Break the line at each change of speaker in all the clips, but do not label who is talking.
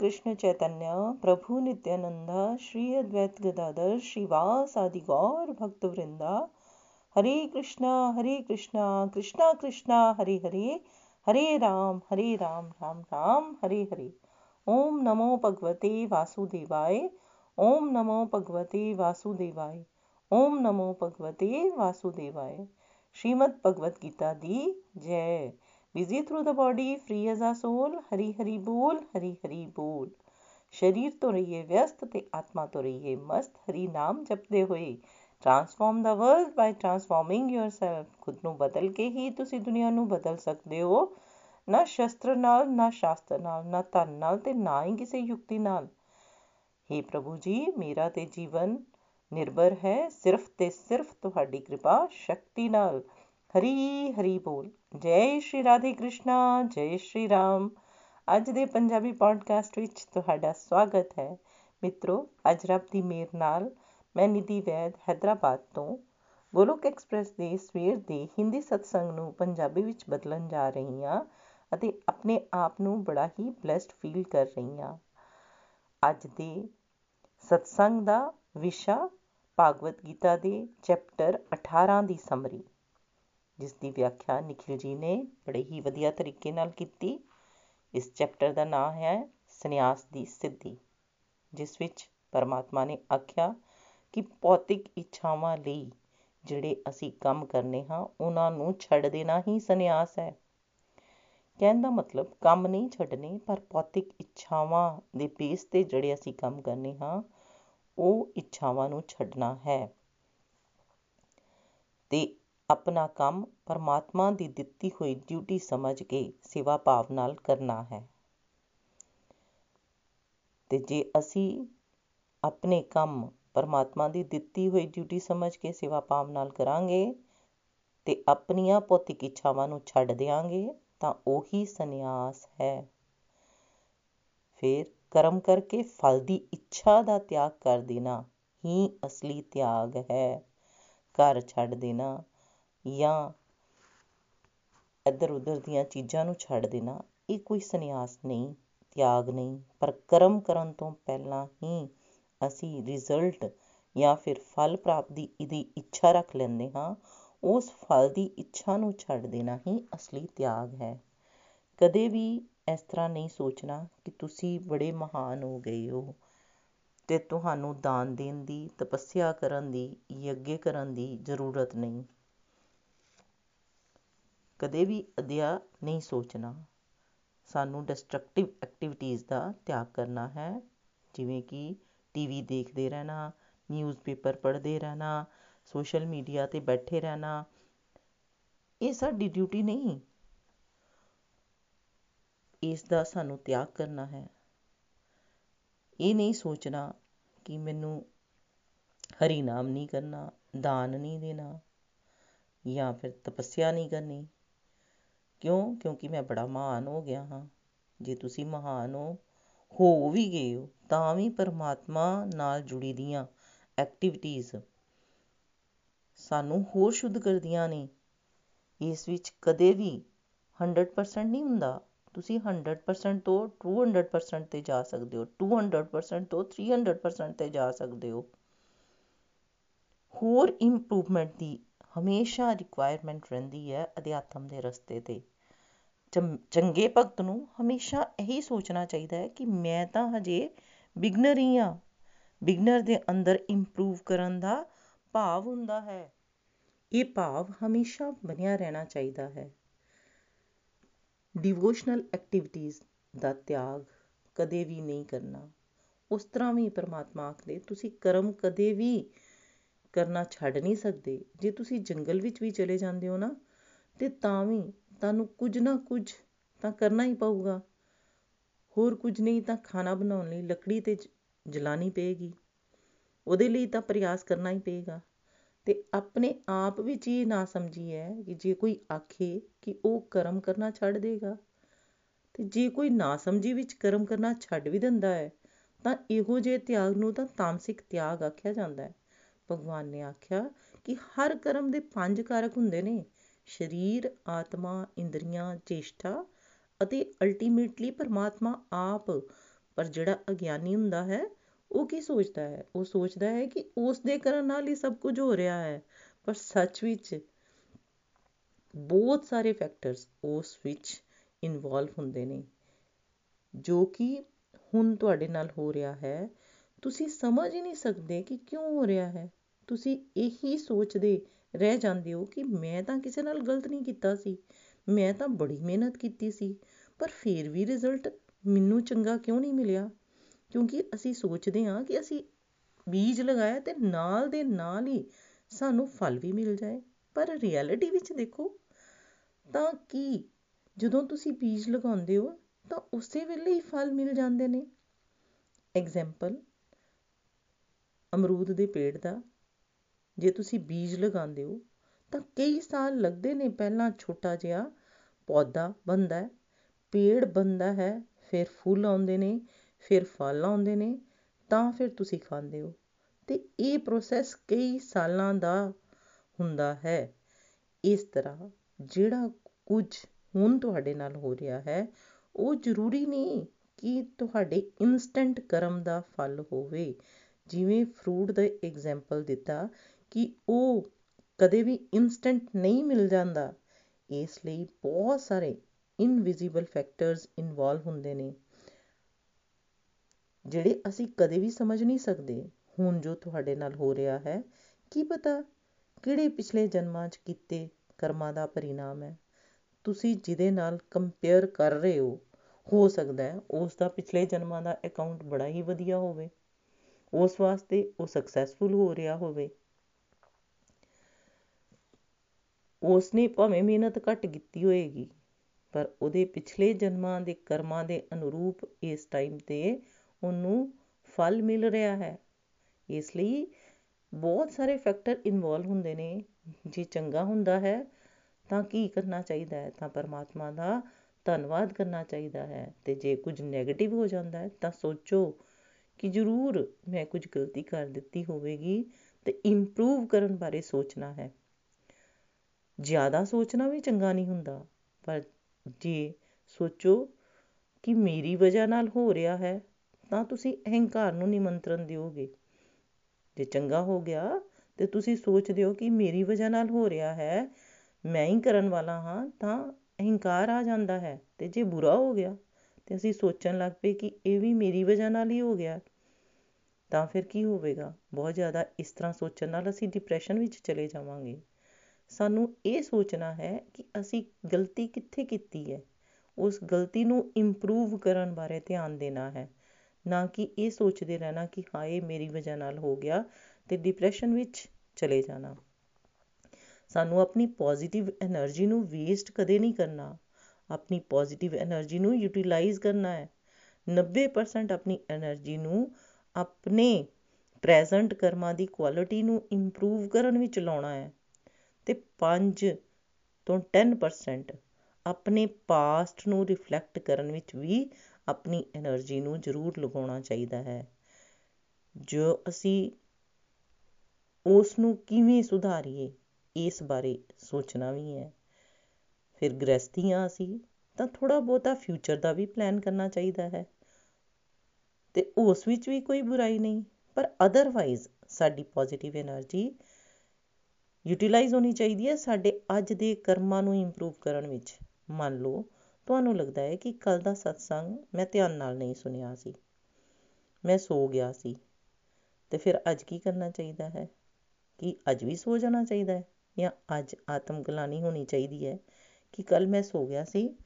कृष्ण चैतन्य, प्रभु नित्यानंद, श्री अद्वैत गदाधर, श्रीवास आदि गौर भक्त वृंदा हरे कृष्णा हरे कृष्णा कृष्णा कृष्णा, हरे हरे हरे राम हरे राम राम राम, हरे हरे। ओम नमो भगवते वासुदेवाय, ओम नमो भगवते वासुदेवाय, ओम नमो भगवते वासुदेवाय। श्रीमद् भगवत गीता दी जय। Busy through the body free as a soul Hari ਹਰੀ ਬੋਲ ਹਰੀ ਹਰੀ ਬੋਲ ਸਰੀਰ ਤੋਂ ਰਹੀਏ ਵਿਅਸਤ ਤੇ ਆਤਮਾ ਤੋਂ ਰਹੀਏ ਮਸਤ ਹਰੀ ਨਾਮ ਜਪਦੇ ਹੋਏ transform the world by transforming yourself ਖੁਦ ਨੂੰ ਬਦਲ ਕੇ ਹੀ ਤੁਸੀਂ ਦੁਨੀਆ ਨੂੰ ਬਦਲ ਸਕਦੇ ਹੋ ਨਾ ਸ਼ਸਤਰ ਨਾਲ ਨਾ ਸ਼ਾਸਤਰ ਨਾਲ ਨਾ ਧਨ ਨਾਲ ਤੇ ਨਾ ਹੀ ਕਿਸੇ ਯੁਕਤੀ ਨਾਲ हे ਪ੍ਰਭੂ ਜੀ ਮੇਰਾ ਤੇ ਜੀਵਨ ਨਿਰਭਰ ਹੈ ਸਿਰਫ ਤੇ ਸਿਰਫ ਤੁਹਾਡੀ ਕਿਰਪਾ ਸ਼ਕਤੀ ਨਾਲ ਹਰੀ ਹਰੀ ਬੋਲ। ਜੈ ਸ਼੍ਰੀ ਰਾਧੇ ਕ੍ਰਿਸ਼ਨਾ, ਜੈ ਸ਼੍ਰੀ ਰਾਮ। ਅੱਜ ਦੇ ਪੰਜਾਬੀ ਪੋਡਕਾਸਟ ਵਿੱਚ ਤੁਹਾਡਾ ਸਵਾਗਤ ਹੈ। ਮਿੱਤਰੋ, ਅੱਜ ਰੱਬ ਦੀ ਮੇਰ ਨਾਲ ਮੈਂ ਨਿਧੀ ਵੈਦ ਹైదరాబాద్ ਤੋਂ ਗੋਲੋਕ ਐਕਸਪ੍ਰੈਸ ਦੇ ਸਵੇਰ ਦੇ ਹਿੰਦੀ ਸਤਸੰਗ ਨੂੰ ਪੰਜਾਬੀ ਵਿੱਚ ਬਦਲਣ ਜਾ ਰਹੀ ਹਾਂ ਅਤੇ ਆਪਣੇ ਆਪ ਨੂੰ ਬੜਾ ਹੀ ਬlesed ਫੀਲ ਕਰ ਰਹੀ ਹਾਂ। ਅੱਜ ਦੇ ਸਤਸੰਗ ਦਾ ਵਿਸ਼ਾ ਭਾਗਵਤ ਗੀਤਾ ਦੇ ਚੈਪਟਰ 18 ਦੀ ਸਮਰੀ ਜਿਸ ਦੀ ਵਿਆਖਿਆ ਨikhil ji ਨੇ ਬੜੇ ਹੀ ਵਧੀਆ ਤਰੀਕੇ ਨਾਲ ਕੀਤੀ। ਇਸ ਚੈਪਟਰ ਦਾ ਨਾਮ ਹੈ ਸੰਨਿਆਸ ਦੀ ਸਿੱਧੀ, ਜਿਸ ਵਿੱਚ ਪਰਮਾਤਮਾ ਨੇ ਆਖਿਆ ਕਿ ਭੌਤਿਕ ਇੱਛਾਵਾਂ ਲਈ ਜਿਹੜੇ ਅਸੀਂ ਕੰਮ ਕਰਨੇ ਹਾਂ, ਉਹਨਾਂ ਨੂੰ ਛੱਡ ਦੇਣਾ ਹੀ ਸੰਨਿਆਸ ਹੈ। ਕਹਿਣ ਦਾ ਮਤਲਬ, ਕੰਮ ਨਹੀਂ ਛੱਡਨੇ ਪਰ ਭੌਤਿਕ ਇੱਛਾਵਾਂ ਦੇ ਬੇਸ ਤੇ ਜਿਹੜੇ ਅਸੀਂ ਕੰਮ ਕਰਨੇ ਹਾਂ, ਉਹ ਇੱਛਾਵਾਂ ਨੂੰ ਛੱਡਣਾ ਹੈ। ਤੇ ਆਪਣਾ ਕੰਮ ਪਰਮਾਤਮਾ ਦੀ ਦਿੱਤੀ ਹੋਈ ਡਿਊਟੀ ਸਮਝ ਕੇ ਸੇਵਾ ਭਾਵ ਨਾਲ ਕਰਨਾ ਹੈ। ਤੇ ਜੇ ਅਸੀਂ ਆਪਣੇ ਕੰਮ ਪਰਮਾਤਮਾ ਦੀ ਦਿੱਤੀ ਹੋਈ ਡਿਊਟੀ ਸਮਝ ਕੇ ਸੇਵਾ ਭਾਵ ਨਾਲ ਕਰਾਂਗੇ ਤੇ ਆਪਣੀਆਂ ਭੌਤਿਕ ਇੱਛਾਵਾਂ ਨੂੰ ਛੱਡ ਦੇਾਂਗੇ ਤਾਂ ਉਹੀ ਸੰਨਿਆਸ ਹੈ। ਫਿਰ ਕਰਮ ਕਰਕੇ ਫਲ ਦੀ ਇੱਛਾ ਦਾ ਤਿਆਗ ਕਰ ਦੇਣਾ ਹੀ ਅਸਲੀ ਤਿਆਗ ਹੈ। ਘਰ ਛੱਡ ਦੇਣਾ ਜਾਂ ਇੱਧਰ ਉੱਧਰ ਦੀਆਂ ਚੀਜ਼ਾਂ ਨੂੰ ਛੱਡ ਦੇਣਾ, ਇਹ ਕੋਈ ਸੰਨਿਆਸ ਨਹੀਂ, ਤਿਆਗ ਨਹੀਂ। ਪਰ ਕਰਮ ਕਰਨ ਤੋਂ ਪਹਿਲਾਂ ਹੀ ਅਸੀਂ ਰਿਜ਼ਲਟ ਜਾਂ ਫਿਰ ਫਲ ਪ੍ਰਾਪਤੀ ਦੀ ਇੱਛਾ ਰੱਖ ਲੈਂਦੇ ਹਾਂ। ਉਸ ਫਲ ਦੀ ਇੱਛਾ ਨੂੰ ਛੱਡ ਦੇਣਾ ਹੀ ਅਸਲੀ ਤਿਆਗ ਹੈ। ਕਦੇ ਵੀ ਇਸ ਤਰ੍ਹਾਂ ਨਹੀਂ ਸੋਚਣਾ ਕਿ ਤੁਸੀਂ ਬੜੇ ਮਹਾਨ ਹੋ ਗਏ ਹੋ ਤੇ ਤੁਹਾਨੂੰ ਦਾਨ ਦੇਣ ਦੀ, ਤਪੱਸਿਆ ਕਰਨ ਦੀ, ਯੱਗ ਕਰਨ ਦੀ ਜ਼ਰੂਰਤ ਨਹੀਂ। ਕਦੇ ਵੀ ਅਧਿਆ ਨਹੀਂ ਸੋਚਣਾ। ਸਾਨੂੰ ਡਿਸਟਰਕਟਿਵ ਐਕਟੀਵਿਟੀਜ਼ ਦਾ ਤਿਆਗ ਕਰਨਾ ਹੈ। ਜਿਵੇਂ ਕਿ ਟੀਵੀ ਦੇਖਦੇ ਰਹਿਣਾ ਨਿਊਜ਼ਪੇਪਰ ਪੜ੍ਹਦੇ ਰਹਿਣਾ ਸੋਸ਼ਲ ਮੀਡੀਆ ਤੇ ਬੈਠੇ ਰਹਿਣਾ। ਇਹ ਸਾਡੀ ਡਿਊਟੀ ਨਹੀਂ। ਇਸ ਦਾ ਸਾਨੂੰ ਤਿਆਗ ਕਰਨਾ ਹੈ। ਇਹ ਨਹੀਂ ਸੋਚਣਾ ਕਿ ਮੈਨੂੰ ਹਰੀ ਨਾਮ ਨਹੀਂ ਕਰਨਾ, ਦਾਨ ਨਹੀਂ ਦੇਣਾ ਜਾਂ ਫਿਰ ਤਪੱਸਿਆ ਨਹੀਂ ਕਰਨੀ। ਕਿਉਂ? ਕਿਉਂਕਿ ਮੈਂ ਬੜਾ ਮਹਾਨ ਹੋ ਗਿਆ ਹਾਂ। ਜੇ ਤੁਸੀਂ ਮਹਾਨ ਹੋ ਹੋ ਵੀ ਗਏ ਹੋ, ਤਾਂ ਵੀ ਪਰਮਾਤਮਾ ਨਾਲ ਜੁੜੀ ਦੀਆਂ ਐਕਟੀਵਿਟੀਜ਼ ਸਾਨੂੰ ਹੋਰ ਸ਼ੁੱਧ ਕਰਦੀਆਂ ਨੇ। ਇਸ ਵਿੱਚ ਕਦੇ ਵੀ 100% ਨਹੀਂ ਹੁੰਦਾ। ਤੁਸੀਂ 100% ਤੋਂ 200% ਤੇ ਜਾ ਸਕਦੇ ਹੋ। 200% ਤੋਂ 300% ਤੇ ਜਾ ਸਕਦੇ ਹੋ। ਹੋਰ ਇੰਪਰੂਵਮੈਂਟ ਦੀ ਹਮੇਸ਼ਾ ਰਿਕੁਆਇਰਮੈਂਟ ਰਹਿੰਦੀ ਹੈ ਅਧਿਆਤਮ ਦੇ ਰਸਤੇ ਤੇ। ਚੰਗੇ ਭਗਤ ਨੂੰ ਹਮੇਸ਼ਾ ਇਹੀ ਸੋਚਣਾ ਚਾਹੀਦਾ ਹੈ ਕਿ ਮੈਂ ਤਾਂ ਹਜੇ ਬਿਗਨਰ ਹੀ ਹਾਂ। ਬਿਗਨਰ ਦੇ ਅੰਦਰ ਇੰਪਰੂਵ ਕਰਨ ਦਾ ਭਾਵ ਹੁੰਦਾ ਹੈ। ਇਹ ਭਾਵ ਹਮੇਸ਼ਾ ਬਣਿਆ ਰਹਿਣਾ ਚਾਹੀਦਾ ਹੈ। ਡਿਵੋਸ਼ਨਲ ਐਕਟੀਵਿਟੀਜ਼ ਦਾ ਤਿਆਗ ਕਦੇ ਵੀ ਨਹੀਂ ਕਰਨਾ। ਉਸ ਤਰ੍ਹਾਂ ਵੀ ਪਰਮਾਤਮਾ ਆਖਦੇ, ਤੁਸੀਂ ਕਰਮ ਕਦੇ ਵੀ ਕਰਨਾ ਛੱਡ ਨਹੀਂ ਸਕਦੇ। ਜੇ ਤੁਸੀਂ ਜੰਗਲ ਵਿੱਚ ਵੀ ਚਲੇ ਜਾਂਦੇ ਹੋ ਨਾ, ਤੇ ਤਾਂ ਵੀ ਤੁਹਾਨੂੰ ਕੁਝ ਨਾ ਕੁਝ ਤਾਂ ਕਰਨਾ ਹੀ ਪਊਗਾ। ਹੋਰ ਕੁਝ ਨਹੀਂ ਤਾਂ ਖਾਣਾ ਬਣਾਉਣ ਲਈ ਲੱਕੜੀ ਤੇ ਜਲਾਣੀ ਪਏਗੀ। ਉਹਦੇ ਲਈ ਤਾਂ ਪ੍ਰਯਾਸ ਕਰਨਾ ਹੀ ਪਏਗਾ। ਤੇ ਆਪਣੇ ਆਪ ਵਿੱਚ ਇਹ ਨਾ ਸਮਝੀਏ ਕਿ ਜੇ ਕੋਈ ਆਖੇ ਕਿ ਉਹ ਕਰਮ ਕਰਨਾ ਛੱਡ ਦੇਗਾ, ਤੇ ਜੇ ਕੋਈ ਨਾ ਸਮਝੀ ਵਿੱਚ ਕਰਮ ਕਰਨਾ ਛੱਡ ਵੀ ਦਿੰਦਾ ਹੈ, ਤਾਂ ਇਹੋ ਜਿਹੇ ਤਿਆਗ ਨੂੰ ਤਾਂ ਤਾਮਸਿਕ ਤਿਆਗ ਆਖਿਆ ਜਾਂਦਾ ਹੈ। ਭਗਵਾਨ ਨੇ ਆਖਿਆ ਕਿ ਹਰ ਕਰਮ ਦੇ ਪੰਜ ਕਾਰਕ ਹੁੰਦੇ ਨੇ। ਸਰੀਰ, ਆਤਮਾ, ਇੰਦਰੀਆਂ, ਚੇਸ਼ਟਾ ਅਤੇ ਅਲਟੀਮੇਟਲੀ ਪਰਮਾਤਮਾ ਆਪ, ਪਰ ਜਿਹੜਾ ਅਗਿਆਨੀ ਹੁੰਦਾ ਹੈ, ਉਹ ਕੀ ਸੋਚਦਾ ਹੈ? ਉਹ ਸੋਚਦਾ ਹੈ ਕਿ ਉਸ ਦੇ ਕਰਨ ਨਾਲ ਹੀ ਸਭ ਕੁਝ ਹੋ ਰਿਹਾ ਹੈ। ਪਰ ਸੱਚ ਵਿੱਚ ਬਹੁਤ ਸਾਰੇ ਫੈਕਟਰਸ ਉਸ ਵਿੱਚ ਇਨਵੋਲਵ ਹੁੰਦੇ ਨੇ, ਜੋ ਕਿ ਹੁਣ ਤੁਹਾਡੇ ਨਾਲ ਹੋ ਰਿਹਾ ਹੈ। ਤੁਸੀਂ ਸਮਝ ਹੀ ਨਹੀਂ ਸਕਦੇ ਕਿ ਕਿਉਂ ਹੋ ਰਿਹਾ ਹੈ। ਤੁਸੀਂ ਇਹੀ ਸੋਚਦੇ ਰਹਿ ਜਾਂਦੇ ਹੋ ਕਿ ਮੈਂ ਤਾਂ ਕਿਸੇ ਨਾਲ ਗਲਤ ਨਹੀਂ ਕੀਤਾ ਸੀ। ਮੈਂ ਤਾਂ ਬੜੀ ਮਿਹਨਤ ਕੀਤੀ ਸੀ, ਪਰ ਫਿਰ ਵੀ ਰਿਜ਼ਲਟ ਮੈਨੂੰ ਚੰਗਾ ਕਿਉਂ ਨਹੀਂ ਮਿਲਿਆ? ਕਿਉਂਕਿ ਅਸੀਂ ਸੋਚਦੇ ਹਾਂ ਕਿ ਅਸੀਂ ਬੀਜ ਲਗਾਇਆ ਤੇ ਨਾਲ ਦੇ ਨਾਲ ਹੀ ਸਾਨੂੰ ਫਲ ਵੀ ਮਿਲ ਜਾਏ। ਪਰ ਰਿਐਲਿਟੀ ਵਿੱਚ ਦੇਖੋ, ਤਾਂ ਕੀ ਜਦੋਂ ਤੁਸੀਂ ਬੀਜ ਲਗਾਉਂਦੇ ਹੋ, ਤਾਂ ਉਸੇ ਵੇਲੇ ਹੀ ਫਲ ਮਿਲ ਜਾਂਦੇ ਨੇ। ਐਗਜ਼ਾਮਪਲ ਅਮਰੂਦ ਦੇ ਪੇੜ ਦਾ ਜੇ ਤੁਸੀਂ ਬੀਜ ਲਗਾਉਂਦੇ ਹੋ, ਤਾਂ ਕਈ ਸਾਲ ਲੱਗਦੇ ਨੇ ਪਹਿਲਾਂ ਛੋਟਾ ਜਿਹਾ ਪੌਦਾ ਬਣਦਾ ਪੇੜ ਬਣਦਾ ਹੈ, ਫਿਰ ਫੁੱਲ ਆਉਂਦੇ ਨੇ, ਫਿਰ ਫਲ ਆਉਂਦੇ ਨੇ, ਤਾਂ ਫਿਰ ਤੁਸੀਂ ਖਾਂਦੇ ਹੋ। ਤੇ ਇਹ ਪ੍ਰੋਸੈਸ ਕਈ ਸਾਲਾਂ ਦਾ ਹੁੰਦਾ ਹੈ। ਇਸ ਤਰ੍ਹਾਂ ਜਿਹੜਾ ਕੁਝ ਹੁਣ ਤੁਹਾਡੇ ਨਾਲ ਹੋ ਰਿਹਾ ਹੈ, ਉਹ ਜ਼ਰੂਰੀ ਨਹੀਂ ਕਿ ਤੁਹਾਡੇ ਇਨਸਟੈਂਟ ਕਰਮ ਦਾ ਫਲ ਹੋਵੇ। ਜਿਵੇਂ ਫਰੂਟ ਦਾ ਐਗਜ਼ਾਮਪਲ ਦਿੱਤਾ ਕਿ ਉਹ ਕਦੇ ਵੀ ਇਨਸਟੈਂਟ ਨਹੀਂ ਮਿਲ ਜਾਂਦਾ। ਇਸ ਲਈ ਬਹੁਤ ਸਾਰੇ ਇਨਵਿਜ਼ੀਬਲ ਫੈਕਟਰਸ ਇਨਵੋਲਵ ਹੁੰਦੇ ਨੇ, ਜਿਹੜੇ ਅਸੀਂ ਕਦੇ ਵੀ ਸਮਝ ਨਹੀਂ ਸਕਦੇ। ਹੁਣ ਜੋ ਤੁਹਾਡੇ ਨਾਲ ਹੋ ਰਿਹਾ ਹੈ, ਕੀ ਪਤਾ ਕਿਹੜੇ ਪਿਛਲੇ ਜਨਮਾਂ 'ਚ ਕੀਤੇ ਕਰਮਾਂ ਦਾ ਪਰਿਣਾਮ ਹੈ। ਤੁਸੀਂ ਜਿਹਦੇ ਨਾਲ ਕੰਪੇਅਰ ਕਰ ਰਹੇ ਹੋ ਹੋ ਸਕਦਾ ਹੈ ਉਸ ਦਾ ਪਿਛਲੇ ਜਨਮਾਂ ਦਾ ਅਕਾਊਂਟ ਬੜਾ ਹੀ ਵਧੀਆ ਹੋਵੇ। ਉਸ ਵਾਸਤੇ ਉਹ ਸਕਸੈਸਫੁਲ ਹੋ ਰਿਹਾ ਹੋਵੇ। ਉਸ ਨੇ ਭਾਵੇਂ ਮਿਹਨਤ ਘੱਟ ਕੀਤੀ ਹੋਏਗੀ, ਪਰ ਉਹਦੇ ਪਿਛਲੇ ਜਨਮਾਂ ਦੇ ਕਰਮਾਂ ਦੇ ਅਨੁਰੂਪ ਇਸ ਟਾਈਮ 'ਤੇ ਉਹਨੂੰ ਫਲ ਮਿਲ ਰਿਹਾ ਹੈ। ਇਸ ਲਈ ਬਹੁਤ ਸਾਰੇ ਫੈਕਟਰ ਇਨਵੋਲਵ ਹੁੰਦੇ ਨੇ। ਜੇ ਚੰਗਾ ਹੁੰਦਾ ਹੈ, ਤਾਂ ਕੀ ਕਰਨਾ ਚਾਹੀਦਾ ਹੈ? ਤਾਂ ਪਰਮਾਤਮਾ ਦਾ ਧੰਨਵਾਦ ਕਰਨਾ ਚਾਹੀਦਾ ਹੈ। ਤੇ ਜੇ ਕੁਝ 네ਗੇਟਿਵ ਹੋ ਜਾਂਦਾ ਹੈ, ਤਾਂ ਸੋਚੋ ਕਿ ਜ਼ਰੂਰ ਮੈਂ ਕੁਝ ਗਲਤੀ ਕਰ ਦਿੱਤੀ ਹੋਵੇਗੀ ਤੇ ਇੰਪਰੂਵ ਕਰਨ ਬਾਰੇ ਸੋਚਣਾ ਹੈ। ਜ਼ਿਆਦਾ ਸੋਚਣਾ ਵੀ ਚੰਗਾ ਨਹੀਂ ਹੁੰਦਾ। ਪਰ ਜੇ ਸੋਚੋ ਕਿ ਮੇਰੀ ਵਜ੍ਹਾ ਨਾਲ ਹੋ ਰਿਹਾ ਹੈ, ਤਾਂ ਤੁਸੀਂ ਅਹੰਕਾਰ ਨੂੰ ਨਿਮੰਤਰਣ ਦਿਓਗੇ। ਜੇ ਚੰਗਾ ਹੋ ਗਿਆ, ਤੇ ਤੁਸੀਂ ਸੋਚਦੇ ਹੋ ਕਿ ਮੇਰੀ ਵਜ੍ਹਾ ਨਾਲ ਹੋ ਰਿਹਾ ਹੈ, ਮੈਂ ਹੀ ਕਰਨ ਵਾਲਾ ਹਾਂ, ਤਾਂ ਅਹੰਕਾਰ ਆ ਜਾਂਦਾ ਹੈ। ਤੇ ਜੇ ਬੁਰਾ ਹੋ ਗਿਆ, ਤੇ ਅਸੀਂ ਸੋਚਣ ਲੱਗ ਪਏ ਕਿ ਇਹ ਵੀ ਮੇਰੀ ਵਜ੍ਹਾ ਨਾਲ ਹੀ ਹੋ ਗਿਆ, ਤਾਂ ਫਿਰ ਕੀ ਹੋਵੇਗਾ? ਬਹੁਤ ਜ਼ਿਆਦਾ ਇਸ ਤਰ੍ਹਾਂ ਸੋਚਣ ਨਾਲ ਅਸੀਂ ਡਿਪਰੈਸ਼ਨ ਵਿੱਚ ਚਲੇ ਜਾਵਾਂਗੇ। ਸਾਨੂੰ ਇਹ ਸੋਚਣਾ ਹੈ ਕਿ ਅਸੀਂ ਗਲਤੀ ਕਿੱਥੇ ਕੀਤੀ ਹੈ? ਉਸ ਗਲਤੀ ਨੂੰ ਇੰਪਰੂਵ ਕਰਨ ਬਾਰੇ ਧਿਆਨ ਦੇਣਾ ਹੈ। ਨਾ ਕਿ ਇਹ ਸੋਚਦੇ ਰਹਿਣਾ ਕਿ ਹਾਏ, ਮੇਰੀ ਵਜ੍ਹਾ ਨਾਲ ਹੋ ਗਿਆ ਅਤੇ ਡਿਪਰੈਸ਼ਨ ਵਿੱਚ ਚਲੇ ਜਾਣਾ। ਸਾਨੂੰ ਆਪਣੀ ਪੋਜ਼ੀਟਿਵ ਐਨਰਜੀ ਨੂੰ ਵੇਸਟ ਕਦੇ ਨਹੀਂ ਕਰਨਾ। ਆਪਣੀ ਪੋਜ਼ੀਟਿਵ ਐਨਰਜੀ ਨੂੰ ਯੂਟਿਲਾਈਜ਼ ਕਰਨਾ ਹੈ। 90% ਆਪਣੀ ਐਨਰਜੀ ਨੂੰ ਆਪਣੇ ਪ੍ਰੈਜ਼ੈਂਟ ਕਰਮਾਂ ਦੀ ਕੁਆਲਿਟੀ ਨੂੰ ਇੰਪਰੂਵ ਕਰਨ ਵਿੱਚ ਲਾਉਣਾ ਹੈ। ਅਤੇ ਪੰਜ ਤੋਂ ਟੈਨ ਪਰਸੈਂਟ ਆਪਣੇ ਪਾਸਟ ਨੂੰ ਰਿਫਲੈਕਟ ਕਰਨ ਵਿੱਚ ਵੀ ਆਪਣੀ ਐਨਰਜੀ ਨੂੰ ਜ਼ਰੂਰ ਲਗਾਉਣਾ ਚਾਹੀਦਾ ਹੈ। ਜੋ ਅਸੀਂ ਉਸ ਨੂੰ ਕਿਵੇਂ ਸੁਧਾਰੀਏ, ਇਸ ਬਾਰੇ ਸੋਚਣਾ ਵੀ ਹੈ। ਫਿਰ ਗ੍ਰਹਿਸਥੀ ਹਾਂ ਅਸੀਂ, ਤਾਂ ਥੋੜ੍ਹਾ ਬਹੁਤਾ ਫਿਊਚਰ ਦਾ ਵੀ ਪਲੈਨ ਕਰਨਾ ਚਾਹੀਦਾ ਹੈ। ਅਤੇ ਉਸ ਵਿੱਚ ਵੀ ਕੋਈ ਬੁਰਾਈ ਨਹੀਂ, ਪਰ ਅਦਰਵਾਈਜ਼ ਸਾਡੀ ਪੋਜ਼ੀਟਿਵ ਐਨਰਜੀ ਯੂਟਿਲਾਈਜ਼ ਹੋਣੀ ਚਾਹੀਦੀ ਹੈ ਸਾਡੇ ਅੱਜ ਦੇ ਕਰਮਾਂ ਨੂੰ ਇੰਪਰੂਵ ਕਰਨ ਵਿੱਚ। ਮੰਨ ਲਓ, ਤੁਹਾਨੂੰ ਲੱਗਦਾ ਹੈ ਕਿ ਕੱਲ ਦਾ ਸਤਸੰਗ ਮੈਂ ਧਿਆਨ ਨਾਲ ਨਹੀਂ ਸੁਣਿਆ ਸੀ। ਮੈਂ ਸੋ ਗਿਆ ਸੀ। ਤੇ ਫਿਰ ਅੱਜ ਕੀ ਕਰਨਾ ਚਾਹੀਦਾ ਹੈ? ਕਿ ਅੱਜ ਵੀ ਸੋ ਜਾਣਾ ਚਾਹੀਦਾ ਹੈ? ਜਾਂ ਅੱਜ ਆਤਮ ਗਲਾਨੀ ਹੋਣੀ ਚਾਹੀਦੀ ਹੈ ਕਿ ਕੱਲ ਮੈਂ ਸੋ ਗਿਆ ਸੀ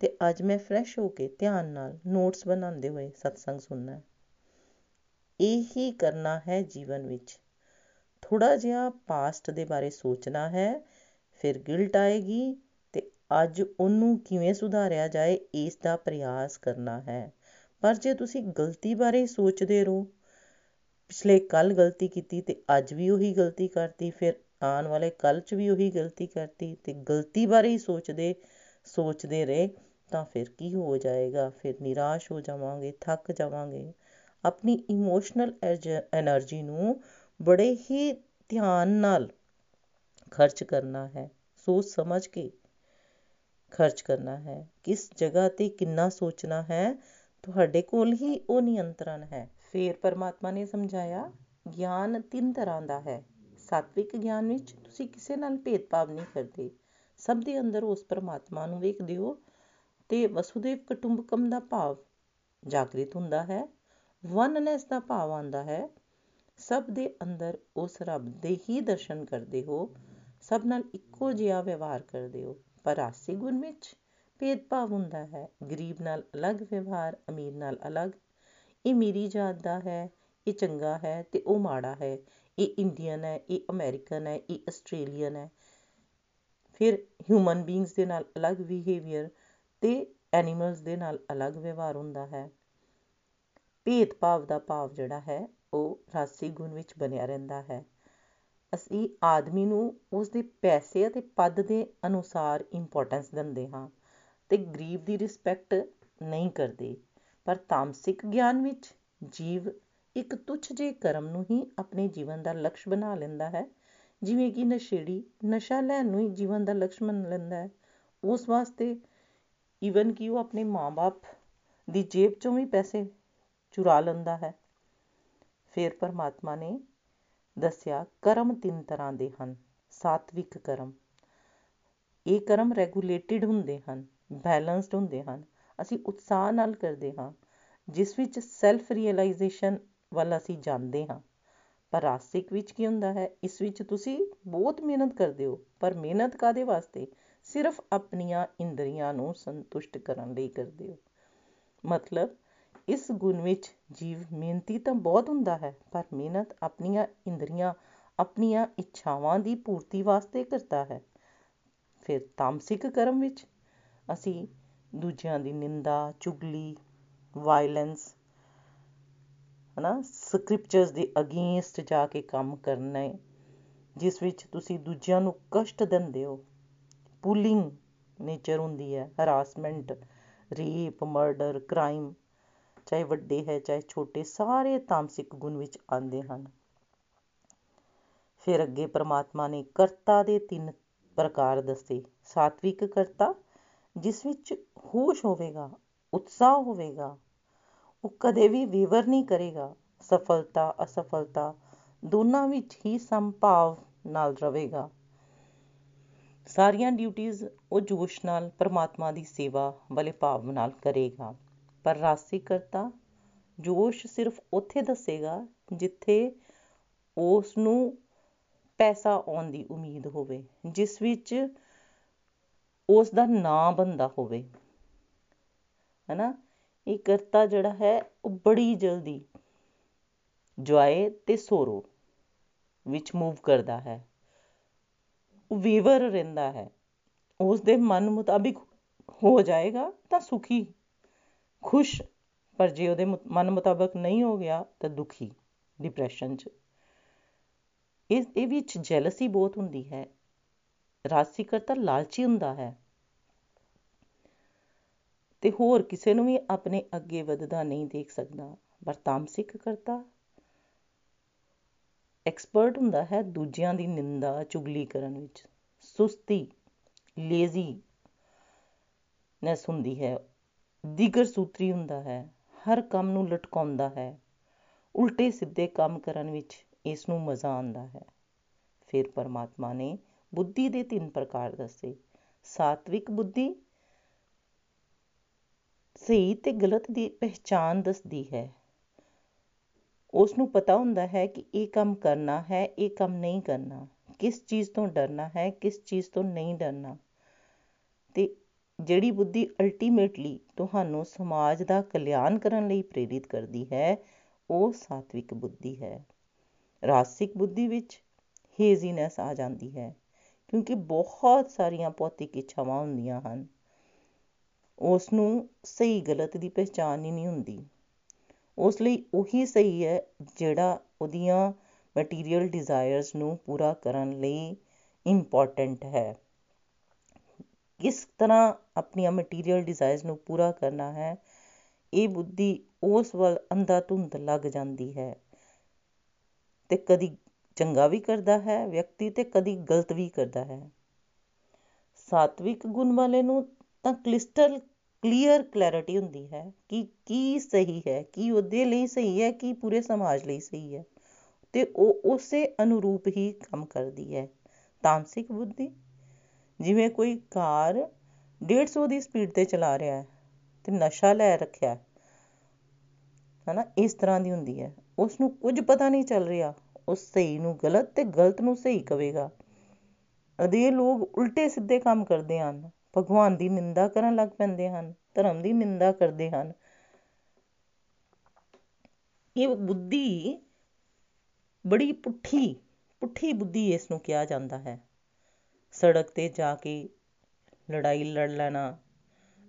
ਤੇ ਅੱਜ ਮੈਂ ਫਰੈਸ਼ ਹੋ ਕੇ ਧਿਆਨ ਨਾਲ ਨੋਟਸ ਬਣਾਉਂਦੇ ਹੋਏ ਸਤਸੰਗ ਸੁਣਨਾ ਹੈ? ਇਹੀ ਕਰਨਾ ਹੈ ਜੀਵਨ ਵਿੱਚ। ਥੋੜ੍ਹਾ ਜਿਹਾ ਪਾਸਟ ਦੇ ਬਾਰੇ ਸੋਚਣਾ ਹੈ, ਫਿਰ ਗਿਲਟ ਆਏਗੀ ਅਤੇ ਅੱਜ ਉਹਨੂੰ ਕਿਵੇਂ ਸੁਧਾਰਿਆ ਜਾਏ ਇਸ ਦਾ ਪ੍ਰਯਾਸ ਕਰਨਾ ਹੈ। ਪਰ ਜੇ ਤੁਸੀਂ ਗਲਤੀ ਬਾਰੇ ਹੀ ਸੋਚਦੇ ਰਹੋ, ਪਿਛਲੇ ਕੱਲ੍ਹ ਗਲਤੀ ਕੀਤੀ ਅਤੇ ਅੱਜ ਵੀ ਉਹੀ ਗਲਤੀ ਕਰਤੀ, ਫਿਰ ਆਉਣ ਵਾਲੇ ਕੱਲ੍ਹ 'ਚ ਵੀ ਉਹੀ ਗਲਤੀ ਕਰਤੀ ਅਤੇ ਗਲਤੀ ਬਾਰੇ ਹੀ ਸੋਚਦੇ ਸੋਚਦੇ ਰਹੇ, ਤਾਂ ਫਿਰ ਕੀ ਹੋ ਜਾਏਗਾ? ਫਿਰ ਨਿਰਾਸ਼ ਹੋ ਜਾਵਾਂਗੇ, ਥੱਕ ਜਾਵਾਂਗੇ। ਆਪਣੀ ਇਮੋਸ਼ਨਲ ਐਜ ਐਨਰਜੀ ਨੂੰ ਬੜੇ ਹੀ ਧਿਆਨ ਨਾਲ ਖਰਚ ਕਰਨਾ ਹੈ, ਸੋਚ ਸਮਝ ਕੇ ਖਰਚ ਕਰਨਾ ਹੈ। ਕਿਸ ਜਗ੍ਹਾ ਤੇ ਕਿੰਨਾ ਸੋਚਣਾ ਹੈ, ਤੁਹਾਡੇ ਕੋਲ ਹੀ ਉਹ ਨਿਯੰਤਰਣ ਹੈ। ਫਿਰ ਪਰਮਾਤਮਾ ਨੇ ਸਮਝਾਇਆ, ਗਿਆਨ ਤਿੰਨ ਤਰ੍ਹਾਂ ਦਾ ਹੈ। ਸਾਤਵਿਕ ਗਿਆਨ ਵਿੱਚ ਤੁਸੀਂ ਕਿਸੇ ਨਾਲ ਭੇਦਭਾਵ ਨਹੀਂ ਕਰਦੇ। ਸਭ ਦੇ ਅੰਦਰ ਉਸ ਪਰਮਾਤਮਾ ਨੂੰ ਵੇਖਦੇ ਹੋ ਤੇ ਵਸੁਦੇਵ ਕੁਟੁੰਬਕਮ ਦਾ ਭਾਵ ਜਾਗਰਿਤ ਹੁੰਦਾ ਹੈ। ਵਨਨੈਸ ਦਾ ਭਾਵ ਆਉਂਦਾ ਹੈ। ਸਭ ਦੇ ਅੰਦਰ ਉਸ ਰੱਬ ਦੇ ਹੀ ਦਰਸ਼ਨ ਕਰਦੇ ਹੋ, ਸਭ ਨਾਲ ਇੱਕੋ ਜਿਹਾ ਵਿਵਹਾਰ ਕਰਦੇ ਹੋ। ਪਰ ਆਸੀ ਗੁਣ ਵਿੱਚ ਭੇਦਭਾਵ ਹੁੰਦਾ ਹੈ। ਗਰੀਬ ਨਾਲ ਅਲੱਗ ਵਿਵਹਾਰ, ਅਮੀਰ ਨਾਲ ਅਲੱਗ। ਇਹ ਮੇਰੀ ਜਾਤ ਦਾ ਹੈ, ਇਹ ਚੰਗਾ ਹੈ ਤੇ ਉਹ ਮਾੜਾ ਹੈ। ਇਹ ਇੰਡੀਅਨ ਹੈ, ਇਹ ਅਮਰੀਕਨ ਹੈ, ਇਹ ਆਸਟ੍ਰੇਲੀਅਨ ਹੈ। ਫਿਰ ਹਿਊਮਨ ਬੀਇੰਗਸ ਦੇ ਨਾਲ ਅਲੱਗ ਬਿਹੇਵੀਅਰ ਤੇ ਐਨੀਮਲਸ ਦੇ ਨਾਲ ਅਲੱਗ ਵਿਵਹਾਰ ਹੁੰਦਾ ਹੈ। ਭੇਦਭਾਵ ਦਾ ਭਾਵ ਜਿਹੜਾ ਹੈ ਉਹ ਰਾਸੀ ਗੁਣ ਵਿੱਚ ਬਣਿਆ ਰਹਿੰਦਾ ਹੈ। ਅਸੀਂ ਆਦਮੀ ਨੂੰ ਉਸ ਦੇ ਪੈਸੇ ਅਤੇ ਪਦ ਦੇ ਅਨੁਸਾਰ ਇੰਪੋਰਟੈਂਸ ਦਿੰਦੇ ਹਾਂ ਤੇ ਗਰੀਬ ਦੀ ਰਿਸਪੈਕਟ ਨਹੀਂ ਕਰਦੇ, ਪਰ ਤਾਮਸਿਕ ਗਿਆਨ ਵਿੱਚ ਜੀਵ ਇੱਕ ਤੁੱਛ ਜਿਹੇ ਕਰਮ ਨੂੰ ਹੀ ਆਪਣੇ ਜੀਵਨ ਦਾ ਲਕਸ਼ ਬਣਾ ਲੈਂਦਾ ਹੈ। ਜਿਵੇਂ ਕਿ ਨਸ਼ੇੜੀ ਨਸ਼ਾ ਲੈਣ ਨੂੰ ਹੀ ਜੀਵਨ ਦਾ ਲਕਸ਼ ਮੰਨ ਲੈਂਦਾ ਹੈ। ਉਸ ਵਾਸਤੇ ਈਵਨ ਕਿ ਉਹ ਆਪਣੇ ਮਾਂ-ਬਾਪ ਦੀ ਜੇਬ ਚੋਂ ਵੀ ਪੈਸੇ ਚੁਰਾ ਲੈਂਦਾ ਹੈ। ਫਿਰ ਪਰਮਾਤਮਾ ਨੇ ਦੱਸਿਆ, ਕਰਮ ਤਿੰਨ ਤਰ੍ਹਾਂ ਦੇ ਹਨ, ਸਾਤਵਿਕ ਕਰਮ। ਇਹ ਕਰਮ ਰੈਗੂਲੇਟਿਡ ਹੁੰਦੇ ਹਨ ਬੈਲੈਂਸਡ ਹੁੰਦੇ ਹਨ। ਅਸੀਂ ਉਤਸ਼ਾਹ ਨਾਲ ਕਰਦੇ ਹਾਂ, ਜਿਸ ਵਿੱਚ ਸੈਲਫ ਰੀਅਲਾਈਜੇਸ਼ਨ ਵੱਲ ਅਸੀਂ ਜਾਂਦੇ ਹਾਂ। ਪਰ ਰਾਸਿਕ ਵਿੱਚ ਕੀ ਹੁੰਦਾ ਹੈ? ਇਸ ਵਿੱਚ ਤੁਸੀਂ ਬਹੁਤ ਮਿਹਨਤ ਕਰਦੇ ਹੋ, ਪਰ ਮਿਹਨਤ ਕਾਦੇ ਵਾਸਤੇ? ਸਿਰਫ ਆਪਣੀਆਂ ਇੰਦਰੀਆਂ ਨੂੰ ਸੰਤੁਸ਼ਟ ਕਰਨ ਲਈ ਕਰਦੇ ਹੋ। ਮਤਲਬ ਇਸ ਗੁਣ ਵਿੱਚ ਜੀਵ ਮਿਹਨਤੀ ਤਾਂ ਬਹੁਤ ਹੁੰਦਾ ਹੈ, ਪਰ ਮਿਹਨਤ ਆਪਣੀਆਂ ਇੰਦਰੀਆਂ, ਆਪਣੀਆਂ ਇੱਛਾਵਾਂ ਦੀ ਪੂਰਤੀ ਵਾਸਤੇ ਕਰਦਾ ਹੈ। ਫਿਰ ਤਾਮਸਿਕ ਕਰਮ ਵਿੱਚ ਅਸੀਂ ਦੂਜਿਆਂ ਦੀ ਨਿੰਦਾ, ਚੁਗਲੀ ਵਾਇਲੈਂਸ ਹਨਾ ਸਕ੍ਰਿਪਚਰਸ ਦੇ ਅਗੇਂਸਟ ਜਾ ਕੇ ਕੰਮ ਕਰਨਾ ਹੈ ਜਿਸ ਵਿੱਚ ਤੁਸੀਂ ਦੂਜਿਆਂ ਨੂੰ ਕਸ਼ਟ ਦਿੰਦੇ ਹੋ। ਪੁਲਿੰਗ ਨੇਚਰ ਹੁੰਦੀ ਹੈ ਹਰਾਸਮੈਂਟ ਰੇਪ ਮਰਡਰ ਕ੍ਰਾਈਮ ਚਾਹੇ ਵੱਡੇ ਹੈ, ਚਾਹੇ ਛੋਟੇ, ਸਾਰੇ ਤਾਮਸਿਕ ਗੁਣ ਵਿੱਚ ਆਉਂਦੇ ਹਨ। ਫਿਰ ਅੱਗੇ ਪ੍ਰਮਾਤਮਾ ਨੇ ਕਰਤਾ ਦੇ ਤਿੰਨ ਪ੍ਰਕਾਰ ਦੱਸੇ। ਸਾਤਵਿਕ ਕਰਤਾ, ਜਿਸ ਵਿੱਚ ਹੋਸ਼ ਹੋਵੇਗਾ, ਉਤਸ਼ਾਹ ਹੋਵੇਗਾ, ਉਹ ਕਦੇ ਵੀ ਵੇਵਰ ਨਹੀਂ ਕਰੇਗਾ। ਸਫਲਤਾ, ਅਸਫਲਤਾ ਦੋਨਾਂ ਵਿੱਚ ਹੀ ਸੰਭਾਵ ਨਾਲ ਰਹੇਗਾ। ਸਾਰੀਆਂ ਡਿਊਟੀਆਂ ਉਹ ਜੋਸ਼ ਨਾਲ ਪਰਮਾਤਮਾ ਦੀ ਸੇਵਾ ਵਾਲੇ ਭਾਵ ਨਾਲ ਕਰੇਗਾ। ਪਰ ਰਾਸੀ ਕਰਤਾ। ਜੋਸ਼ ਸਿਰਫ ਉੱਥੇ ਦੱਸੇਗਾ ਜਿੱਥੇ ਉਸ ਨੂੰ ਪੈਸਾ ਆਉਣ ਦੀ ਉਮੀਦ ਹੋਵੇ, ਜਿਸ ਵਿੱਚ ਉਸ ਦਾ ਨਾਂ ਬੰਦਾ ਹੋਵੇ। ਹੈਨਾ? ਇਹ ਕਰਤਾ ਜਿਹੜਾ ਹੈ, ਉਹ ਬੜੀ ਜਲਦੀ ਜੋਏ ਤੇ ਸੋਰੋ ਵਿੱਚ ਮੂਵ ਕਰਦਾ ਹੈ। ਉਹ ਵੇਵਰ ਰਹਿੰਦਾ ਹੈ। ਉਸ ਦੇ ਮਨ ਮੁਤਾਬਿਕ ਹੋ ਜਾਏਗਾ ਤਾਂ ਸੁਖੀ ਖੁਸ਼, ਪਰ ਜੇ ਉਹਦੇ ਮਨ ਮੁਤਾਬਕ ਨਹੀਂ ਹੋ ਗਿਆ ਤਾਂ ਦੁਖੀ ਡਿਪਰੈਸ਼ਨ 'ਚ। ਇਸ ਇਹ ਵਿੱਚ ਜੈਲਸੀ ਬਹੁਤ ਹੁੰਦੀ ਹੈ। ਰਾਸੀ ਕਰਤਾ ਲਾਲਚੀ ਹੁੰਦਾ ਹੈ। ਤੇ ਹੋਰ ਕਿਸੇ ਨੂੰ ਵੀ ਆਪਣੇ ਅੱਗੇ ਵਧਦਾ ਨਹੀਂ ਦੇਖ ਸਕਦਾ। ਪਰ ਤਾਮਸਿਕ ਕਰਤਾ ਐਕਸਪਰਟ ਹੁੰਦਾ ਹੈ ਦੂਜਿਆਂ ਦੀ ਨਿੰਦਾ, ਚੁਗਲੀ ਕਰਨ ਵਿੱਚ। ਸੁਸਤੀ ਲੇਜ਼ੀ ਨੈਸ ਹੁੰਦੀ ਹੈ। ਦਿਗਰ ਸੂਤਰੀ ਹੁੰਦਾ ਹੈ, ਹਰ ਕੰਮ ਨੂੰ ਲਟਕਾਉਂਦਾ ਹੈ, ਉਲਟੇ ਸਿੱਧੇ ਕੰਮ ਕਰਨ ਵਿੱਚ ਇਸ ਨੂੰ ਮਜ਼ਾ ਆਉਂਦਾ ਹੈ। ਫਿਰ ਪਰਮਾਤਮਾ ਨੇ ਬੁੱਧੀ ਦੇ ਤਿੰਨ ਪ੍ਰਕਾਰ ਦੱਸੇ, ਸਾਤਵਿਕ ਬੁੱਧੀ, ਸਹੀ ਤੇ ਗਲਤ ਦੀ ਪਹਿਚਾਨ ਦੱਸਦੀ ਹੈ। ਉਸ ਨੂੰ ਪਤਾ ਹੁੰਦਾ ਹੈ ਕਿ ਇਹ ਕੰਮ ਕਰਨਾ ਹੈ, ਇਹ ਕੰਮ ਨਹੀਂ ਕਰਨਾ, ਕਿਸ ਚੀਜ਼ ਤੋਂ ਡਰਨਾ ਹੈ, ਕਿਸ ਚੀਜ਼ ਤੋਂ ਨਹੀਂ ਡਰਨਾ। ਤੇ ਜਿਹੜੀ ਬੁੱਧੀ ਅਲਟੀਮੇਟਲੀ ਤੁਹਾਨੂੰ ਸਮਾਜ ਦਾ ਕਲਿਆਣ ਕਰਨ ਲਈ ਪ੍ਰੇਰਿਤ ਕਰਦੀ ਹੈ, ਉਹ ਸਾਤਵਿਕ ਬੁੱਧੀ ਹੈ। ਰਾਸਿਕ ਬੁੱਧੀ ਵਿੱਚ ਹੇਜ਼ੀਨੈਸ ਆ ਜਾਂਦੀ ਹੈ, ਕਿਉਂਕਿ ਬਹੁਤ ਸਾਰੀਆਂ ਭੌਤਿਕ ਇੱਛਾਵਾਂ ਹੁੰਦੀਆਂ ਹਨ। ਉਸ ਨੂੰ ਸਹੀ ਗਲਤ ਦੀ ਪਹਿਚਾਣ ਹੀ ਨਹੀਂ ਹੁੰਦੀ। ਉਸ ਲਈ ਉਹੀ ਸਹੀ ਹੈ ਜਿਹੜਾ ਉਹਦੀਆਂ ਮਟੀਰੀਅਲ ਡਿਜ਼ਾਇਰਸ ਨੂੰ ਪੂਰਾ ਕਰਨ ਲਈ ਇੰਪੋਰਟੈਂਟ ਹੈ। ਕਿਸ ਤਰ੍ਹਾਂ ਆਪਣੀਆਂ ਮਟੀਰੀਅਲ ਡਿਜ਼ਾਇਰਸ ਨੂੰ ਪੂਰਾ ਕਰਨਾ ਹੈ, ਇਹ ਬੁੱਧੀ ਉਸ ਵੱਲ ਅੰਧਾ ਧੁੰਦ ਲੱਗ ਜਾਂਦੀ ਹੈ ਤੇ ਕਦੀ ਚੰਗਾ ਵੀ ਕਰਦਾ ਹੈ, ਵਿਅਕਤੀ ਤੇ ਕਦੀ ਗਲਤ ਵੀ ਕਰਦਾ ਹੈ। ਸਾਤਵਿਕ ਗੁਣ ਵਾਲੇ ਨੂੰ ਤਾਂ ਕ੍ਰਿਸਟਲ ਕਲੀਅਰ ਕਲੈਰਿਟੀ ਹੁੰਦੀ ਹੈ ਕਿ ਕੀ ਸਹੀ ਹੈ, ਕੀ ਉਹਦੇ ਲਈ ਸਹੀ ਹੈ, ਕੀ ਪੂਰੇ ਸਮਾਜ ਲਈ ਸਹੀ ਹੈ, ਤੇ ਉਹ ਉਸੇ ਅਨੁਰੂਪ ਹੀ ਕੰਮ ਕਰਦੀ ਹੈ। ਤਾਮਸਿਕ ਬੁੱਧੀ ਜਿਵੇਂ ਕੋਈ ਕਾਰ 150 ਦੀ ਸਪੀਡ ਤੇ ਚਲਾ ਰਿਹਾ ਹੈ ਤੇ ਨਸ਼ਾ ਲੈ ਰੱਖਿਆ ਹਨਾ, ਇਸ ਤਰ੍ਹਾਂ ਦੀ ਹੁੰਦੀ ਹੈ। ਉਸ ਨੂੰ ਕੁਝ ਪਤਾ ਨਹੀਂ ਚੱਲ ਰਿਹਾ, ਉਹ ਸਹੀ ਨੂੰ ਗਲਤ ਤੇ ਗਲਤ ਨੂੰ ਸਹੀ ਕਵੇਗਾ। ਅਦੇ ਲੋਕ ਉਲਟੇ ਸਿੱਧੇ ਕੰਮ ਕਰਦੇ ਹਨ। ਭਗਵਾਨ ਦੀ ਨਿੰਦਾ ਕਰਨ ਲੱਗ ਪੈਂਦੇ ਹਨ, ਧਰਮ ਦੀ ਨਿੰਦਾ ਕਰਦੇ ਹਨ। ਇਹ ਬੁੱਧੀ ਬੜੀ ਪੁੱਠੀ ਪੁੱਠੀ ਬੁੱਧੀ ਇਸ ਨੂੰ ਕਿਹਾ ਜਾਂਦਾ ਹੈ। ਸੜਕ ਤੇ ਜਾ ਕੇ ਲੜਾਈ ਲੜ ਲੈਣਾ,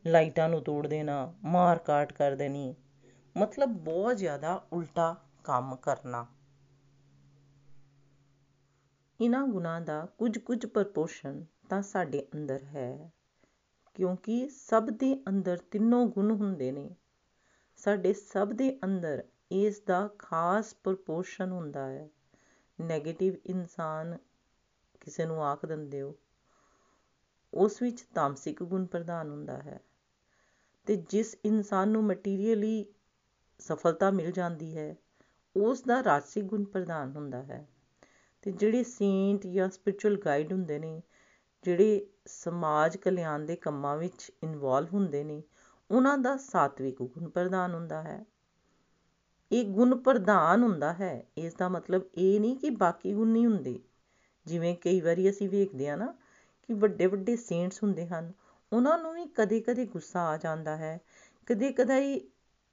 ਲਾਈਟਾਂ ਨੂੰ ਤੋੜ ਦੇਣਾ, ਮਾਰ ਕਾਟ ਕਰ ਦੇਣੀ, ਮਤਲਬ ਬਹੁਤ ਜ਼ਿਆਦਾ ਉਲਟਾ ਕੰਮ ਕਰਨਾ। ਇਹਨਾਂ ਗੁਣਾਂ ਦਾ ਕੁਝ ਕੁਝ ਪ੍ਰਪੋਰਸ਼ਨ ਤਾਂ ਸਾਡੇ ਅੰਦਰ ਹੈ, ਕਿਉਂਕਿ ਸਭ ਦੇ ਅੰਦਰ ਤਿੰਨੋਂ ਗੁਣ ਹੁੰਦੇ ਨੇ। ਸਾਡੇ ਸਭ ਦੇ ਅੰਦਰ ਇਸ ਦਾ ਖਾਸ ਪ੍ਰਪੋਰਸ਼ਨ ਹੁੰਦਾ ਹੈ। ਨੈਗੇਟਿਵ ਇਨਸਾਨ ਕਿਸੇ ਨੂੰ ਆਖ ਦਿੰਦੇ ਹੋ, ਉਸ ਵਿੱਚ ਤਾਮਸਿਕ ਗੁਣ ਪ੍ਰਧਾਨ ਹੁੰਦਾ ਹੈ। ਤੇ ਜਿਸ ਇਨਸਾਨ ਨੂੰ ਮਟੀਰੀਅਲੀ ਸਫਲਤਾ ਮਿਲ ਜਾਂਦੀ ਹੈ, ਉਸ ਦਾ ਰਾਜਸਿਕ ਗੁਣ ਪ੍ਰਧਾਨ ਹੁੰਦਾ ਹੈ। ਤੇ ਜਿਹੜੇ ਸੇਂਟ ਜਾਂ ਸਪਿਰਚੁਅਲ ਗਾਈਡ ਹੁੰਦੇ ਨੇ, ਜਿਹੜੇ ਸਮਾਜ ਕਲਿਆਣ ਦੇ ਕੰਮਾਂ ਵਿੱਚ ਇਨਵੋਲਵ ਹੁੰਦੇ ਨੇ, ਉਹਨਾਂ ਦਾ ਸਾਤਵਿਕ ਗੁਣ ਪ੍ਰਧਾਨ ਹੁੰਦਾ ਹੈ। ਇਹ ਗੁਣ ਪ੍ਰਧਾਨ ਹੁੰਦਾ ਹੈ, ਇਸ ਦਾ ਮਤਲਬ ਇਹ ਨਹੀਂ ਕਿ ਬਾਕੀ ਗੁਣ ਨਹੀਂ ਹੁੰਦੇ ਜਿਵੇਂ ਕਈ ਵਾਰੀ ਅਸੀਂ ਵੇਖਦੇ ਆ ਨਾ ਕਿ ਵੱਡੇ ਵੱਡੇ ਸੇਂਟਸ ਹੁੰਦੇ ਹਨ, ਉਹਨਾਂ ਨੂੰ ਵੀ ਕਦੇ ਕਦੇ ਗੁੱਸਾ ਆ ਜਾਂਦਾ ਹੈ, ਕਦੇ ਕਦਾਈ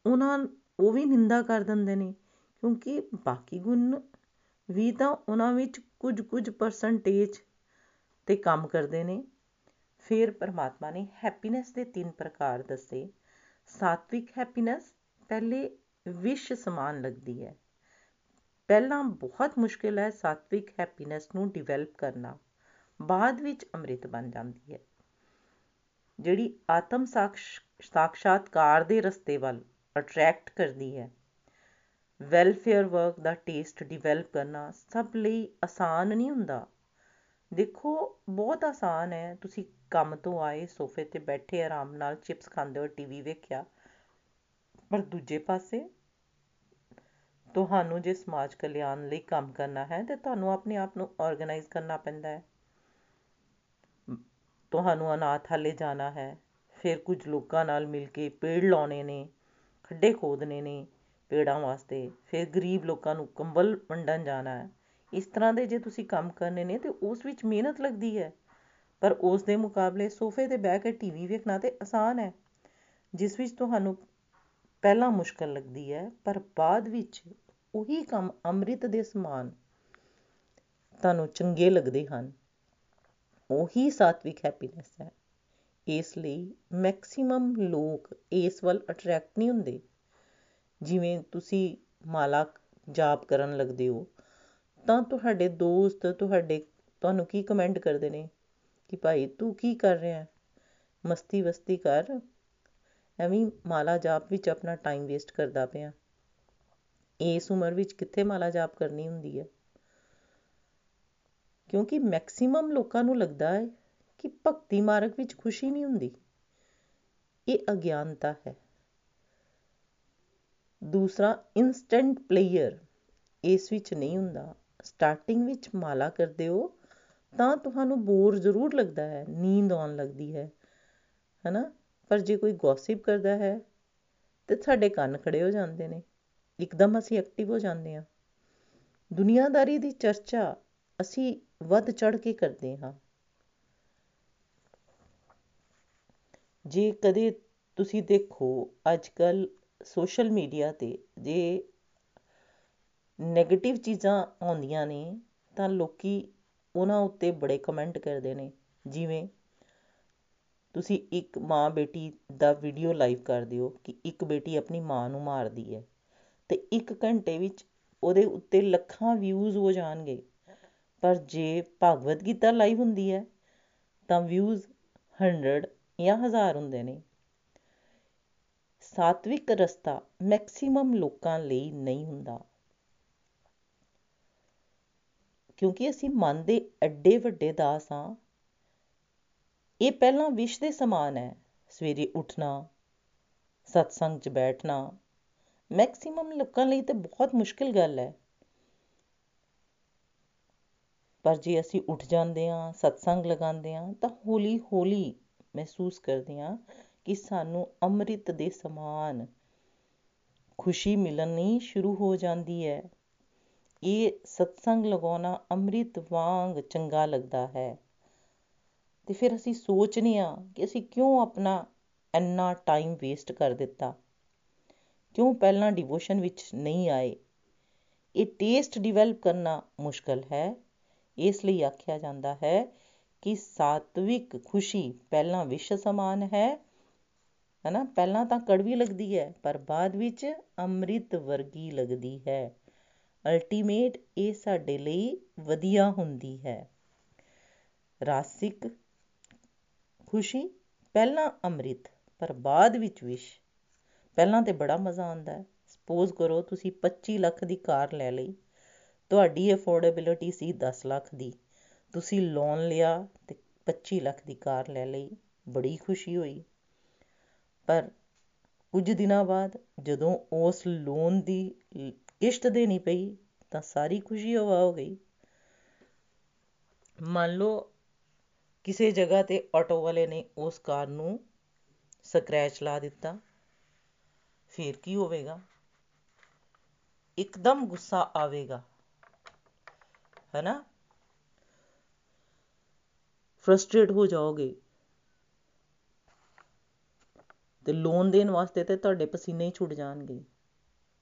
ਉਹਨਾਂ ਉਹ ਵੀ ਨਿੰਦਾ ਕਰ ਦਿੰਦੇ ਨੇ, ਕਿਉਂਕਿ ਬਾਕੀ ਗੁਣ ਵੀ ਤਾਂ ਉਹਨਾਂ ਵਿੱਚ ਕੁਝ ਕੁਝ ਪਰਸੈਂਟੇਜ ਤੇ ਕੰਮ ਕਰਦੇ ਨੇ। ਫਿਰ ਪਰਮਾਤਮਾ ਨੇ ਹੈਪੀਨੈਸ ਦੇ ਤਿੰਨ ਪ੍ਰਕਾਰ ਦੱਸੇ। ਸਾਤਵਿਕ ਹੈਪੀਨੈਸ ਪਹਿਲੇ ਵਿਸ਼ ਸਮਾਨ ਲੱਗਦੀ ਹੈ। ਪਹਿਲਾਂ ਬਹੁਤ ਮੁਸ਼ਕਿਲ ਹੈ ਸਾਤਵਿਕ ਹੈਪੀਨੈਸ ਨੂੰ ਡਿਵੈਲਪ ਕਰਨਾ। ਬਾਅਦ ਵਿੱਚ ਅੰਮ੍ਰਿਤ ਬਣ ਜਾਂਦੀ ਹੈ। ਜਿਹੜੀ ਆਤਮ ਸਾਖਸ਼ਾਤਕਾਰ ਦੇ ਰਸਤੇ ਵੱਲ ਅਟਰੈਕਟ ਕਰਦੀ ਹੈ ਵੈਲਫੇਅਰ ਵਰਕ ਦਾ ਟੇਸਟ ਡਿਵੈਲਪ ਕਰਨਾ ਸਭ ਲਈ ਆਸਾਨ ਨਹੀਂ ਹੁੰਦਾ। ਦੇਖੋ, ਬਹੁਤ ਆਸਾਨ ਹੈ। ਤੁਸੀਂ ਕੰਮ ਤੋਂ ਆਏ, ਸੋਫੇ ਤੇ ਬੈਠੇ, ਆਰਾਮ ਨਾਲ ਚਿਪਸ ਖਾਂਦੇ ਹੋ ਟੀਵੀ ਵੇਖਿਆ, ਪਰ ਦੂਜੇ ਪਾਸੇ ਤੁਹਾਨੂੰ ਜੇ ਸਮਾਜ ਕਲਿਆਣ ਲਈ ਕੰਮ ਕਰਨਾ ਹੈ, ਤੇ ਤੁਹਾਨੂੰ ਆਪਣੇ ਆਪ ਨੂੰ ਆਰਗੇਨਾਈਜ਼ ਕਰਨਾ ਪੈਂਦਾ ਹੈ। ਤੁਹਾਨੂੰ ਅਨਾਥ ਹਾਲੇ ਜਾਣਾ ਹੈ। ਫਿਰ ਕੁਝ ਲੋਕਾਂ ਨਾਲ ਮਿਲ ਕੇ ਪੇੜ ਲਾਉਣੇ ਨੇ, ਖੱਡੇ ਖੋਦਣੇ ਨੇ ਪੇੜਾਂ ਵਾਸਤੇ। ਫਿਰ ਗਰੀਬ ਲੋਕਾਂ ਨੂੰ ਕੰਬਲ ਵੰਡਣ ਜਾਣਾ ਹੈ। ਇਸ ਤਰ੍ਹਾਂ ਦੇ ਜੇ ਤੁਸੀਂ ਕੰਮ ਕਰਨੇ ਨੇ, ਤੇ ਉਸ ਵਿੱਚ ਮਿਹਨਤ ਲੱਗਦੀ ਹੈ। ਪਰ ਉਸ ਦੇ ਮੁਕਾਬਲੇ ਸੋਫੇ ਤੇ ਬਹਿ ਕੇ ਟੀਵੀ ਵੇਖਣਾ ਤੇ ਆਸਾਨ ਹੈ, ਜਿਸ ਵਿੱਚ ਤੁਹਾਨੂੰ ਪਹਿਲਾਂ ਮੁਸ਼ਕਲ ਲੱਗਦੀ ਹੈ, ਪਰ ਬਾਅਦ ਵਿੱਚ ਉਹੀ ਕੰਮ ਅੰਮ੍ਰਿਤ ਦੇ ਸਮਾਨ ਤੁਹਾਨੂੰ ਚੰਗੇ ਲੱਗਦੇ ਹਨ। ਉਹੀ ਸਾਤਵਿਕ ਹੈਪੀਨੈਸ ਹੈ। ਇਸ ਲਈ ਮੈਕਸਿਮਮ ਲੋਕ ਇਸ ਵੱਲ ਅਟਰੈਕਟ ਨਹੀਂ ਹੁੰਦੇ। ਜਿਵੇਂ ਤੁਸੀਂ ਮਾਲਾ ਜਾਪ ਕਰਨ ਲੱਗਦੇ ਹੋ, ਤਾਂ ਤੁਹਾਡੇ ਦੋਸਤ ਤੁਹਾਡੇ, ਤੁਹਾਨੂੰ ਕੀ ਕਮੈਂਟ ਕਰਦੇ ਨੇ? ਕਿ ਭਾਈ ਤੂੰ ਕੀ ਕਰ ਰਿਹਾ ਮਸਤੀ ਵਸਤੀ ਕਰ। ਐਵੇਂ ਮਾਲਾ ਜਾਪ ਵਿੱਚ ਆਪਣਾ ਟਾਈਮ ਵੇਸਟ ਕਰਦਾ ਪਿਆ। ਇਸ ਉਮਰ ਵਿੱਚ ਕਿੱਥੇ ਮਾਲਾ ਜਾਪ ਕਰਨੀ ਹੁੰਦੀ ਹੈ? ਕਿਉਂਕਿ ਮੈਕਸਿਮਮ ਲੋਕਾਂ ਨੂੰ ਲੱਗਦਾ ਹੈ ਕਿ ਭਗਤੀ ਮਾਰਗ ਵਿੱਚ ਖੁਸ਼ੀ ਨਹੀਂ ਹੁੰਦੀ। ਇਹ ਅਗਿਆਨਤਾ ਹੈ। ਦੂਸਰਾ ਇਨਸਟੈਂਟ ਪਲੇਅਰ ਇਸ ਵਿੱਚ ਨਹੀਂ ਹੁੰਦਾ। ਸਟਾਰਟਿੰਗ ਵਿੱਚ ਮਾਲਾ ਕਰਦੇ ਹੋ ਤਾਂ ਤੁਹਾਨੂੰ ਬੋਰ ਜ਼ਰੂਰ ਲੱਗਦਾ ਹੈ, ਨੀਂਦ ਆਉਣ ਲੱਗਦੀ ਹੈ, ਹਨਾ? ਪਰ ਜੇ ਕੋਈ ਗੌਸਿਪ ਕਰਦਾ ਹੈ ਤੇ ਸਾਡੇ ਕੰਨ ਖੜੇ ਹੋ ਜਾਂਦੇ ਨੇ। ਇੱਕਦਮ ਅਸੀਂ ਐਕਟਿਵ ਹੋ ਜਾਂਦੇ ਹਾਂ। ਦੁਨੀਆਦਾਰੀ ਦੀ ਚਰਚਾ ਅਸੀਂ ਵੱਧ ਚੜ ਕੇ ਕਰਦੇ ਹਾਂ। ਜੇ ਕਦੇ ਤੁਸੀਂ ਦੇਖੋ ਅੱਜ ਕੱਲ ਸੋਸ਼ਲ ਮੀਡੀਆ ਤੇ ਜੇ ਨੈਗੇਟਿਵ ਚੀਜ਼ਾਂ ਆਉਂਦੀਆਂ ਨੇ, ਤਾਂ ਲੋਕੀ ਉਹਨਾਂ ਉੱਤੇ ਬੜੇ ਕਮੈਂਟ ਕਰਦੇ ਨੇ। ਜਿਵੇਂ ਤੁਸੀਂ ਇੱਕ ਮਾਂ ਬੇਟੀ ਦਾ ਵੀਡੀਓ ਲਾਈਵ ਕਰ ਦਿਓ ਕਿ ਇੱਕ ਬੇਟੀ ਆਪਣੀ ਮਾਂ ਨੂੰ ਮਾਰਦੀ ਹੈ। ਤੇ ਇੱਕ ਘੰਟੇ ਵਿੱਚ ਉਹਦੇ ਉੱਤੇ ਲੱਖਾਂ ਵਿਊਜ਼ ਹੋ ਜਾਣਗੇ। ਪਰ ਜੇ ਭਗਵਦ ਗੀਤਾ ਲਾਈਵ ਹੁੰਦੀ ਹੈ, ਤਾਂ ਵਿਊਜ਼ 100 ਜਾਂ 1000 ਹੁੰਦੇ ਨੇ। ਸਾਤਵਿਕ ਰਸਤਾ ਮੈਕਸਿਮਮ ਲੋਕਾਂ ਲਈ ਨਹੀਂ ਹੁੰਦਾ। ਕਿਉਂਕਿ ਅਸੀਂ ਮਨ ਦੇ ਐਡੇ ਵੱਡੇ ਦਾਸ ਹਾਂ। ਇਹ ਪਹਿਲਾਂ ਵਿਸ਼ ਦੇ ਸਮਾਨ ਹੈ। ਸਵੇਰੇ ਉੱਠਣਾ, ਸਤਸੰਗ 'ਚ ਬੈਠਣਾ ਮੈਕਸਿਮਮ ਲੋਕਾਂ ਲਈ ਤਾਂ ਬਹੁਤ ਮੁਸ਼ਕਿਲ ਗੱਲ ਹੈ। ਪਰ ਜੇ ਅਸੀਂ ਉੱਠ ਜਾਂਦੇ ਹਾਂ, ਸਤਸੰਗ ਲਗਾਉਂਦੇ ਹਾਂ, ਤਾਂ ਹੌਲੀ ਹੌਲੀ ਮਹਿਸੂਸ ਕਰਦੇ ਹਾਂ ਕਿ ਸਾਨੂੰ ਅੰਮ੍ਰਿਤ ਦੇ ਸਮਾਨ ਖੁਸ਼ੀ ਮਿਲਣੀ ਸ਼ੁਰੂ ਹੋ ਜਾਂਦੀ ਹੈ। ਇਹ ਸਤਸੰਗ ਲਗਾਉਣਾ ਅੰਮ੍ਰਿਤ ਵਾਂਗ ਚੰਗਾ ਲੱਗਦਾ ਹੈ। ਤੇ ਫਿਰ ਅਸੀਂ ਸੋਚਨੇ ਆ ਕਿ ਅਸੀਂ ਕਿਉਂ ਆਪਣਾ ਇੰਨਾ ਟਾਈਮ ਵੇਸਟ ਕਰ ਦਿੱਤਾ। ਕਿਉਂ ਪਹਿਲਾਂ ਡਿਵੋਸ਼ਨ ਵਿੱਚ ਨਹੀਂ ਆਏ? ਇਹ ਟੇਸਟ ਡਿਵੈਲਪ ਕਰਨਾ ਮੁਸ਼ਕਲ ਹੈ। ਇਸ ਲਈ ਆਖਿਆ ਜਾਂਦਾ ਹੈ ਕਿ ਸਾਤਵਿਕ ਖੁਸ਼ੀ ਪਹਿਲਾਂ ਵਿਸ਼ ਸਮਾਨ ਹੈ, ਹਨਾ? ਪਹਿਲਾਂ ਤਾਂ ਕੜਵੀ ਲੱਗਦੀ ਹੈ, ਪਰ ਬਾਅਦ ਵਿੱਚ ਅੰਮ੍ਰਿਤ ਵਰਗੀ ਲੱਗਦੀ ਹੈ। ਅਲਟੀਮੇਟ ਇਹ ਸਾਡੇ ਲਈ ਵਧੀਆ ਹੁੰਦੀ ਹੈ। ਰਾਸਿਕ ਖੁਸ਼ੀ ਪਹਿਲਾਂ ਅੰਮ੍ਰਿਤ, ਪਰ ਬਾਅਦ ਵਿੱਚ ਵਿਸ਼। ਪਹਿਲਾਂ ਤੇ ਬੜਾ ਮਜ਼ਾ ਆਉਂਦਾ ਹੈ। ਸਪੋਜ਼ ਕਰੋ ਤੁਸੀਂ 25 ਲੱਖ ਦੀ ਕਾਰ ਲੈ ਲਈ, ਤੁਹਾਡੀ ਅਫੋਰਡੇਬਿਲਿਟੀ ਸੀ 10 ਲੱਖ ਦੀ। ਤੁਸੀਂ ਲੋਨ ਲਿਆ ਤੇ 25 ਲੱਖ ਦੀ ਕਾਰ ਲੈ ਲਈ, ਬੜੀ ਖੁਸ਼ੀ ਹੋਈ। ਪਰ ਕੁਝ ਦਿਨਾਂ ਬਾਅਦ ਜਦੋਂ ਉਸ ਲੋਨ ਦੀ ਕਿਸ਼ਤ ਦੇਣੀ ਪਈ ਤਾਂ ਸਾਰੀ ਖੁਸ਼ੀ ਹਵਾ ਹੋ ਗਈ। ਮੰਨ ਲਓ ਕਿਸੇ ਜਗ੍ਹਾ ਤੇ ਆਟੋ ਵਾਲੇ ਨੇ ਉਸ ਕਾਰ ਨੂੰ ਸਕ੍ਰੈਚ ਲਾ ਦਿੱਤਾ। ਫਿਰ ਕੀ ਹੋਵੇਗਾ? ਇੱਕਦਮ ਗੁੱਸਾ ਆਵੇਗਾ। ਹੈਨਾ? ਫਰਸਟ੍ਰੇਟ ਹੋ ਜਾਓਗੇ। ਤੇ ਲੋਨ ਦੇਣ ਵਾਸਤੇ ਤੇ ਤੁਹਾਡੇ ਪਸੀਨੇ ਹੀ ਛੁੱਟ ਜਾਣਗੇ।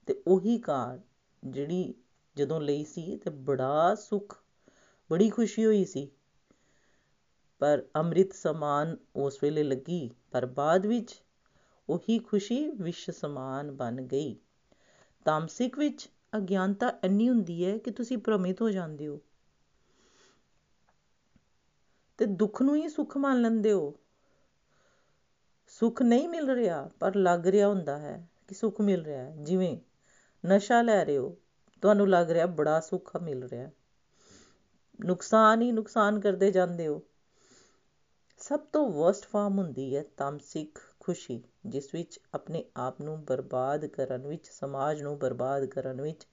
ਤੇ ਉਹੀ ਕਾਰ ਜਿਹੜੀ ਜਦੋਂ ਲਈ ਸੀ ਤੇ ਬੜਾ ਸੁੱਖ, ਬੜੀ ਖੁਸ਼ੀ ਹੋਈ ਸੀ। ਪਰ ਅੰਮ੍ਰਿਤ ਸਮਾਨ ਉਸ ਵੇਲੇ ਲੱਗੀ। ਪਰ ਬਾਅਦ ਵਿੱਚ ਉਹੀ ਖੁਸ਼ੀ ਵਿਸ਼ ਸਮਾਨ ਬਣ ਗਈ। ਤਾਮਸਿਕ ਵਿੱਚ ਅਗਿਆਨਤਾ ਇੰਨੀ ਹੁੰਦੀ ਹੈ ਕਿ ਤੁਸੀਂ ਭ੍ਰਮਿਤ ਹੋ ਜਾਂਦੇ ਹੋ। ਤੇ ਦੁੱਖ ਨੂੰ ਹੀ ਸੁੱਖ ਮੰਨ ਲੈਂਦੇ ਹੋ। ਸੁੱਖ ਨਹੀਂ ਮਿਲ ਰਿਹਾ, ਪਰ ਲੱਗ ਰਿਹਾ ਹੁੰਦਾ ਹੈ ਕਿ ਸੁੱਖ ਮਿਲ ਰਿਹਾ ਹੈ। ਜਿਵੇਂ ਨਸ਼ਾ ਲੈ ਰਹੇ ਹੋ, ਤੁਹਾਨੂੰ ਲੱਗ ਰਿਹਾ ਬੜਾ ਸੁੱਖ ਮਿਲ ਰਿਹਾ। ਨੁਕਸਾਨ ਹੀ ਨੁਕਸਾਨ ਕਰਦੇ ਜਾਂਦੇ ਹੋ। ਸਭ ਤੋਂ ਵਰਸਟ ਫਾਰਮ ਹੁੰਦੀ ਹੈ ਤਾਮਸਿਕ ਖੁਸ਼ੀ। ਜਿਸ ਵਿੱਚ ਆਪਣੇ ਆਪ ਨੂੰ ਬਰਬਾਦ ਕਰਨ ਵਿੱਚ, ਸਮਾਜ ਨੂੰ ਬਰਬਾਦ ਕਰਨ ਵਿੱਚ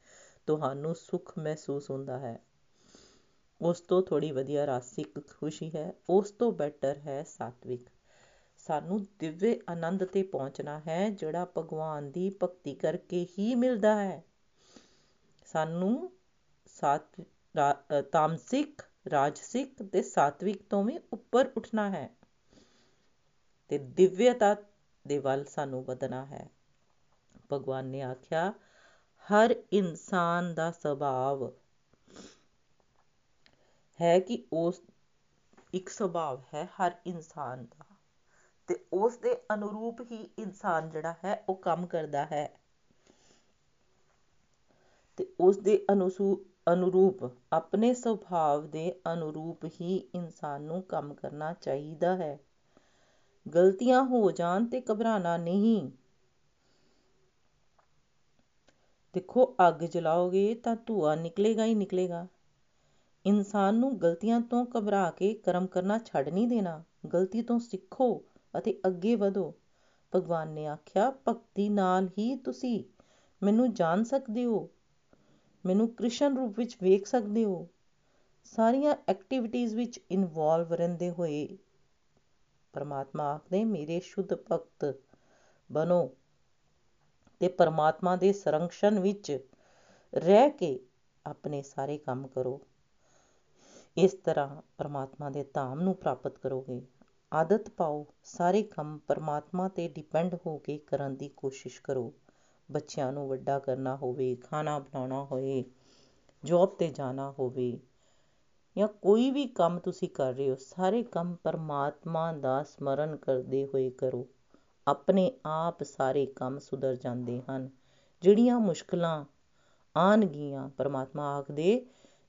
ਤੁਹਾਨੂੰ ਸੁੱਖ ਮਹਿਸੂਸ ਹੁੰਦਾ ਹੈ। ਉਸ ਤੋਂ ਥੋੜੀ ਵਧੀਆ ਰਾਸਿਕ ਖੁਸ਼ੀ ਹੈ, ਉਸ ਤੋਂ ਬੈਟਰ ਹੈ ਸਾਤਵਿਕ। ਸਾਨੂੰ ਦਿਵਯ ਆਨੰਦ ਤੇ ਪਹੁੰਚਣਾ ਹੈ, ਜਿਹੜਾ ਭਗਵਾਨ ਦੀ ਭਗਤੀ ਕਰਕੇ ਹੀ ਮਿਲਦਾ ਹੈ। ਸਾਨੂੰ ਸਾਤ ਤਾਮਸਿਕ, ਰਾਜਸਿਕ ਤੇ ਸਾਤਵਿਕ ਤੋਂ ਵੀ ਉੱਪਰ ਉੱਠਣਾ ਹੈ। ਤੇ ਦਿਵਯਤਾ ਦੇ ਵੱਲ ਸਾਨੂੰ ਵਧਣਾ ਹੈ। ਭਗਵਾਨ ਨੇ ਆਖਿਆ, ਹਰ ਇਨਸਾਨ ਦਾ ਸੁਭਾਅ ਹੈ ਕਿ ਉਸ, ਇੱਕ ਸੁਭਾਅ ਹੈ ਹਰ ਇਨਸਾਨ ਦਾ। ਤੇ ਉਸ ਦੇ ਅਨੁਰੂਪ ਹੀ ਇਨਸਾਨ ਜਿਹੜਾ ਹੈ ਉਹ ਕੰਮ ਕਰਦਾ ਹੈ। ਤੇ ਉਸ ਦੇ ਅਨੁਰੂਪ, ਆਪਣੇ ਸੁਭਾਅ ਦੇ ਅਨੁਰੂਪ ਹੀ ਇਨਸਾਨ ਨੂੰ ਕੰਮ ਕਰਨਾ ਚਾਹੀਦਾ ਹੈ। ਗਲਤੀਆਂ ਹੋ ਜਾਣ ਤੇ ਘਬਰਾਣਾ ਨਹੀਂ। ਦੇਖੋ, ਅੱਗ ਜਲਾਓਗੇ ਤਾਂ ਧੂਆ ਨਿਕਲੇਗਾ ਹੀ ਨਿਕਲੇਗਾ। ਇਨਸਾਨ ਨੂੰ ਗਲਤੀਆਂ ਤੋਂ ਘਬਰਾ ਕੇ ਕਰਮ ਕਰਨਾ ਛੱਡ ਨਹੀਂ ਦੇਣਾ। ਗਲਤੀ ਤੋਂ ਸਿੱਖੋ ਅਤੇ ਅੱਗੇ ਵਧੋ। ਭਗਵਾਨ ਨੇ ਆਖਿਆ, ਭਗਤੀ ਨਾਲ ਹੀ ਤੁਸੀਂ ਮੈਨੂੰ ਜਾਣ ਸਕਦੇ ਹੋ। ਮੈਨੂੰ ਕ੍ਰਿਸ਼ਨ ਰੂਪ ਵਿੱਚ ਵੇਖ ਸਕਦੇ ਹੋ। ਸਾਰੀਆਂ ਐਕਟੀਵਿਟੀਜ਼ ਵਿੱਚ ਇਨਵੋਲਵ ਰਹਿੰਦੇ ਹੋਏ ਪਰਮਾਤਮਾ ਆਖਦੇ ਮੇਰੇ ਸ਼ੁੱਧ ਭਗਤ ਬਨੋ ਤੇ ਪਰਮਾਤਮਾ ਦੇ ਸੰਰਕਸ਼ਣ ਵਿੱਚ ਰਹਿ ਕੇ ਆਪਣੇ ਸਾਰੇ ਕੰਮ ਕਰੋ। ਇਸ ਤਰ੍ਹਾਂ ਪਰਮਾਤਮਾ ਦੇ ਧਾਮ ਨੂੰ ਪ੍ਰਾਪਤ ਕਰੋਗੇ। ਆਦਤ ਪਾਓ, ਸਾਰੇ ਕੰਮ ਪਰਮਾਤਮਾ ਤੇ ਡਿਪੈਂਡ ਹੋ ਕੇ ਕਰਨ ਦੀ ਕੋਸ਼ਿਸ਼ ਕਰੋ। ਬੱਚਿਆਂ ਨੂੰ ਵੱਡਾ ਕਰਨਾ ਹੋਵੇ, ਖਾਣਾ ਬਣਾਉਣਾ ਹੋਏ ਜੋਬ 'ਤੇ ਜਾਣਾ ਹੋਵੇ ਜਾਂ ਕੋਈ ਵੀ ਕੰਮ ਤੁਸੀਂ ਕਰ ਰਹੇ ਹੋ, ਸਾਰੇ ਕੰਮ ਪਰਮਾਤਮਾ ਦਾ ਸਮਰਨ ਕਰਦੇ ਹੋਏ ਕਰੋ। ਆਪਣੇ ਆਪ ਸਾਰੇ ਕੰਮ ਸੁਧਰ ਜਾਂਦੇ ਹਨ। ਜਿਹੜੀਆਂ ਮੁਸ਼ਕਲਾਂ ਆਉਣਗੀਆਂ, ਪਰਮਾਤਮਾ ਆਖਦੇ,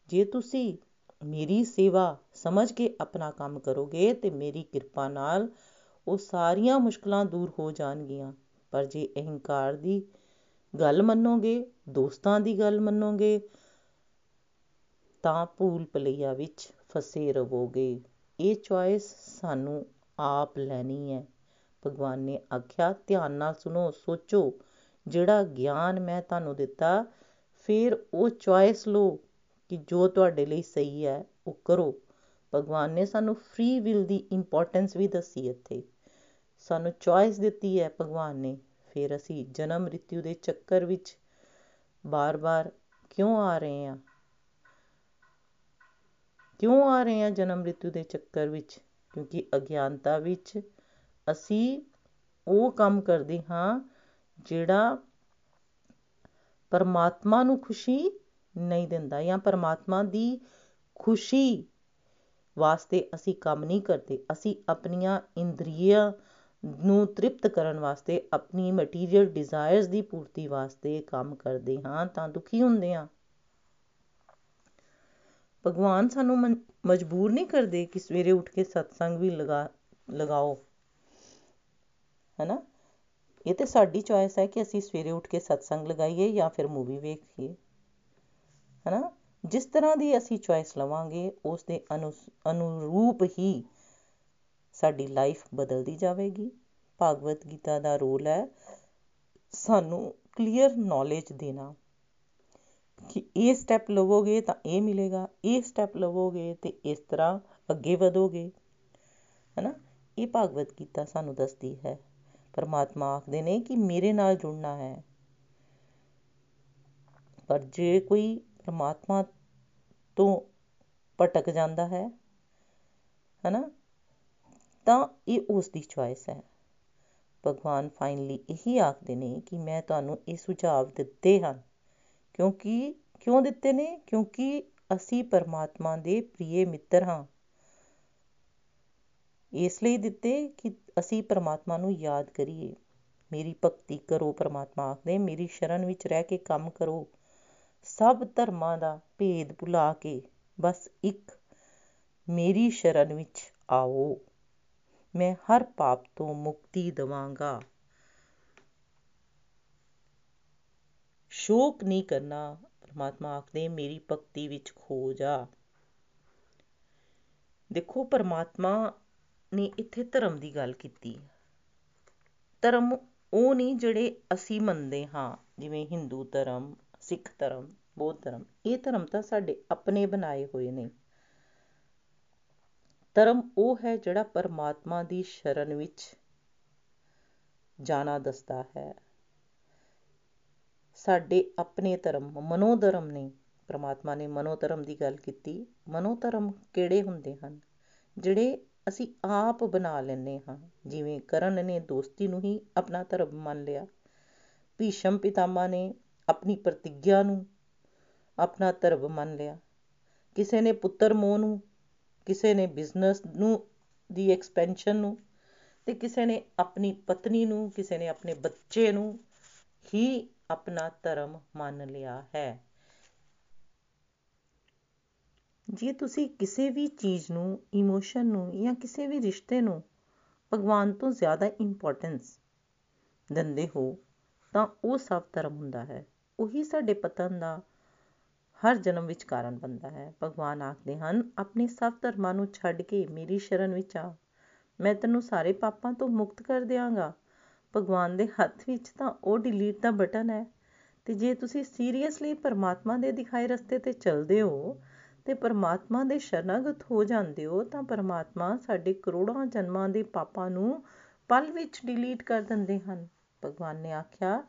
ਜੇ ਤੁਸੀਂ ਮੇਰੀ ਸੇਵਾ ਸਮਝ ਕੇ ਆਪਣਾ ਕੰਮ ਕਰੋਗੇ ਤੇ ਮੇਰੀ ਕਿਰਪਾ ਨਾਲ ਉਹ ਸਾਰੀਆਂ ਮੁਸ਼ਕਲਾਂ ਦੂਰ ਹੋ ਜਾਣਗੀਆਂ। ਪਰ ਜੇ ਅਹੰਕਾਰ ਦੀ ਗੱਲ ਮੰਨੋਗੇ, ਦੋਸਤਾਂ ਦੀ ਗੱਲ ਮੰਨੋਗੇ ਤਾਂ ਭੂਲ ਭੁਲਈਆ ਵਿੱਚ ਫਸੇ ਰਹੋਗੇ ਇਹ ਚੁਆਇਸ ਸਾਨੂੰ ਆਪ ਲੈਣੀ ਹੈ। ਭਗਵਾਨ ਨੇ ਆਖਿਆ, ਧਿਆਨ ਨਾਲ ਸੁਣੋ, ਸੋਚੋ, ਜਿਹੜਾ ਗਿਆਨ ਮੈਂ ਤੁਹਾਨੂੰ ਦਿੱਤਾ, ਫਿਰ ਉਹ ਚੁਆਇਸ ਲਓ ਕਿ ਜੋ ਤੁਹਾਡੇ ਲਈ ਸਹੀ ਹੈ, ਉਹ ਕਰੋ। ਭਗਵਾਨ ਨੇ ਸਾਨੂੰ ਫ੍ਰੀ ਵਿਲ ਦੀ ਇੰਪੋਰਟੈਂਸ ਵੀ ਦੱਸੀ ਇੱਥੇ। ਸਾਨੂੰ ਚੁਆਇਸ ਦਿੱਤੀ ਹੈ ਭਗਵਾਨ ਨੇ। ਫਿਰ ਅਸੀਂ ਜਨਮ ਮ੍ਰਿਤਿੂ ਦੇ ਚੱਕਰ ਵਿੱਚ ਬਾਰ-ਬਾਰ ਕਿਉਂ ਆ ਰਹੇ ਹਾਂ? ਕਿਉਂ ਆ ਰਹੇ ਹਾਂ ਜਨਮ ਮ੍ਰਿਤਿੂ ਦੇ ਚੱਕਰ ਵਿੱਚ? ਕਿਉਂਕਿ ਅਗਿਆਨਤਾ ਵਿੱਚ ਅਸੀਂ ਉਹ ਕੰਮ ਕਰਦੇ ਹਾਂ ਜਿਹੜਾ ਪਰਮਾਤਮਾ ਨੂੰ ਖੁਸ਼ੀ ਨਹੀਂ ਦਿੰਦਾ ਜਾਂ ਪਰਮਾਤਮਾ ਦੀ ਖੁਸ਼ੀ ਵਾਸਤੇ ਅਸੀਂ ਕੰਮ ਨਹੀਂ ਕਰਦੇ। ਅਸੀਂ ਆਪਣੀਆਂ ਇੰਦਰੀਆਂ ਨੂੰ ਤ੍ਰਿਪਤ ਕਰਨ ਵਾਸਤੇ, ਆਪਣੀ ਮਟੀਰੀਅਲ ਡਿਜ਼ਾਇਰਸ ਦੀ ਪੂਰਤੀ ਵਾਸਤੇ ਕੰਮ ਕਰਦੇ ਹਾਂ ਤਾਂ ਦੁਖੀ ਹੁੰਦੇ ਹਾਂ। ਭਗਵਾਨ ਸਾਨੂੰ ਮਜਬੂਰ ਨਹੀਂ ਕਰਦੇ ਕਿ ਸਵੇਰੇ ਉੱਠ ਕੇ ਸਤਸੰਗ ਵੀ ਲਗਾ, ਲਗਾਓ। ਹੈਨਾ? ਇਹ ਤੇ ਸਾਡੀ ਚੋਇਸ ਹੈ ਕਿ ਅਸੀਂ ਸਵੇਰੇ ਉੱਠ ਕੇ ਸਤਸੰਗ ਲਗਾਈਏ ਜਾਂ ਫਿਰ ਮੂਵੀ ਵੇਖੀਏ। ਹੈਨਾ? ਜਿਸ ਤਰ੍ਹਾਂ ਦੀ ਅਸੀਂ ਚੋਇਸ ਲਵਾਂਗੇ, ਉਸ ਦੇ ਅਨੁਰੂਪ ਹੀ ਸਾਡੀ ਲਾਈਫ ਬਦਲਦੀ ਜਾਵੇਗੀ। ਭਾਗਵਤ ਗੀਤਾ ਦਾ ਰੋਲ ਹੈ ਸਾਨੂੰ ਕਲੀਅਰ ਨੌਲੇਜ ਦੇਣਾ। ਕਿ ਇਹ ਸਟੈਪ ਲਵੋਗੇ ਤਾਂ ਇਹ ਮਿਲੇਗਾ, ਇਹ ਸਟੈਪ ਲਵੋਗੇ ਤੇ ਇਸ ਤਰ੍ਹਾਂ ਅੱਗੇ ਵਧੋਗੇ। ਹੈਨਾ? ਇਹ ਭਾਗਵਤ ਗੀਤਾ ਸਾਨੂੰ ਦੱਸਦੀ ਹੈ। ਪਰਮਾਤਮਾ ਆਖਦੇ ਨੇ ਕਿ ਮੇਰੇ ਨਾਲ ਜੁੜਨਾ ਹੈ। ਪਰ ਜੇ ਕੋਈ ਪਰਮਾਤਮਾ ਤੋਂ ਭਟਕ ਜਾਂਦਾ ਹੈ, ਹੈਨਾ? ਤਾਂ ਇਹ ਉਸ ਦੀ ਚੋਇਸ ਹੈ। ਭਗਵਾਨ ਫਾਈਨਲੀ ਇਹੀ ਆਖਦੇ ਨੇ ਕਿ ਮੈਂ ਤੁਹਾਨੂੰ ਇਹ ਸੁਝਾਅ ਦਿੱਤੇ ਹਨ। ਕਿਉਂਕਿ, ਕਿਉਂ ਦਿੱਤੇ ਨੇ? ਕਿਉਂਕਿ ਅਸੀਂ ਪਰਮਾਤਮਾ ਦੇ ਪ੍ਰਿਯ ਮਿੱਤਰ ਹਾਂ। ਇਸ ਲਈ ਦਿੱਤੇ ਕਿ ਅਸੀਂ ਪਰਮਾਤਮਾ ਨੂੰ ਯਾਦ ਕਰੀਏ। ਮੇਰੀ ਭਗਤੀ ਕਰੋ, ਪਰਮਾਤਮਾ ਆਖਦੇ, ਮੇਰੀ ਸ਼ਰਨ ਵਿੱਚ ਰਹਿ ਕੇ ਕੰਮ ਕਰੋ। ਸਭ ਧਰਮਾਂ ਦਾ ਭੇਦ ਭੁਲਾ ਕੇ ਬਸ ਇੱਕ, ਮੇਰੀ ਸ਼ਰਨ ਵਿੱਚ ਆਓ। ਮੈਂ ਹਰ ਪਾਪ ਤੋਂ ਮੁਕਤੀ ਦਵਾਂਗਾ। ਸ਼ੋਕ ਨਹੀਂ ਕਰਨਾ, ਪਰਮਾਤਮਾ ਆਖਦੇ, ਮੇਰੀ ਭਗਤੀ ਵਿੱਚ ਖੋ ਜਾ। ਦੇਖੋ, ਪਰਮਾਤਮਾ ਨੇ ਇੱਥੇ ਧਰਮ ਦੀ ਗੱਲ ਕੀਤੀ। ਧਰਮ ਉਹ ਨਹੀਂ ਜਿਹੜੇ ਅਸੀਂ ਮੰਨਦੇ ਹਾਂ, ਜਿਵੇਂ ਹਿੰਦੂ ਧਰਮ, ਸਿੱਖ ਧਰਮ, ਬੌਧ ਧਰਮ, ਇਹ ਧਰਮ ਤਾਂ ਸਾਡੇ ਆਪਣੇ ਬਣਾਏ ਹੋਏ ਨੇ। ਧਰਮ ਉਹ ਹੈ ਜਿਹੜਾ ਪਰਮਾਤਮਾ ਦੀ ਸ਼ਰਨ ਵਿੱਚ ਜਾਣਾ ਦੱਸਦਾ ਹੈ। ਸਾਡੇ ਆਪਣੇ ਧਰਮ ਮਨੋ ਧਰਮ ਨੇ, ਪਰਮਾਤਮਾ ਨੇ ਮਨੋ ਧਰਮ ਦੀ ਗੱਲ ਕੀਤੀ। ਮਨੋ ਧਰਮ ਕਿਹੜੇ ਹੁੰਦੇ ਹਨ? ਜਿਹੜੇ ਅਸੀਂ ਆਪ ਬਣਾ ਲੈਂਦੇ ਹਾਂ। ਜਿਵੇਂ ਕਰਨ ਨੇ ਦੋਸਤੀ ਨੂੰ ਹੀ ਆਪਣਾ ਧਰਮ ਮੰਨ ਲਿਆ। ਭੀਸ਼ਮ ਪਿਤਾਮਾ ਨੇ ਆਪਣੀ ਪ੍ਰਤਿਗਿਆ ਨੂੰ ਆਪਣਾ ਧਰਮ ਮੰਨ ਲਿਆ। ਕਿਸੇ ਨੇ ਪੁੱਤਰ ਮੋਹ ਨੂੰ, ਕਿਸੇ ਨੇ ਬਿਜ਼ਨਸ ਨੂੰ, ਦੀ ਐਕਸਪੈਂਸ਼ਨ ਨੂੰ ਤੇ ਕਿਸੇ ਨੇ ਆਪਣੀ ਪਤਨੀ ਨੂੰ, ਕਿਸੇ ਨੇ ਆਪਣੇ ਬੱਚੇ ਨੂੰ ਹੀ ਆਪਣਾ ਧਰਮ ਮੰਨ ਲਿਆ ਹੈ। ਜੇ ਤੁਸੀਂ ਕਿਸੇ ਵੀ ਚੀਜ਼ ਨੂੰ ਇਮੋਸ਼ਨ ਨੂੰ ਜਾਂ ਕਿਸੇ ਵੀ ਰਿਸ਼ਤੇ ਨੂੰ ਭਗਵਾਨ ਤੋਂ ਜ਼ਿਆਦਾ ਇੰਪੋਰਟੈਂਸ ਦਿੰਦੇ ਹੋ, ਤਾਂ ਉਹ ਸਭ ਧਰਮ ਹੁੰਦਾ ਹੈ। ਉਹੀ ਸਾਡੇ ਪਤਨ ਦਾ ਹਰ ਜਨਮ ਵਿੱਚ ਕਾਰਨ ਬਣਦਾ ਹੈ। ਭਗਵਾਨ ਆਖਦੇ ਹਨ, ਆਪਣੇ ਸਭ ਧਰਮਾਂ ਨੂੰ ਛੱਡ ਕੇ ਮੇਰੀ ਸ਼ਰਨ ਵਿੱਚ ਆ। ਮੈਂ ਤੈਨੂੰ ਸਾਰੇ ਪਾਪਾਂ ਤੋਂ ਮੁਕਤ ਕਰ ਦਿਆਂਗਾ। ਭਗਵਾਨ ਦੇ ਹੱਥ ਵਿੱਚ ਤਾਂ ਉਹ ਡਿਲੀਟ ਦਾ ਬਟਨ ਹੈ। ਤੇ ਜੇ ਤੁਸੀਂ ਸੀਰੀਅਸਲੀ ਪਰਮਾਤਮਾ ਦੇ ਦਿਖਾਏ ਰਸਤੇ ਤੇ ਚੱਲਦੇ ਹੋ ਤੇ ਪਰਮਾਤਮਾ ਦੇ ਸ਼ਰਨਾਗਤ ਹੋ ਜਾਂਦੇ ਹੋ, ਤਾਂ ਪਰਮਾਤਮਾ ਸਾਡੇ ਕਰੋੜਾਂ ਜਨਮਾਂ ਦੇ ਪਾਪਾਂ ਨੂੰ ਪਲ ਵਿੱਚ ਡਿਲੀਟ ਕਰ ਦਿੰਦੇ ਹਨ। ਭਗਵਾਨ ਨੇ ਆਖਿਆ,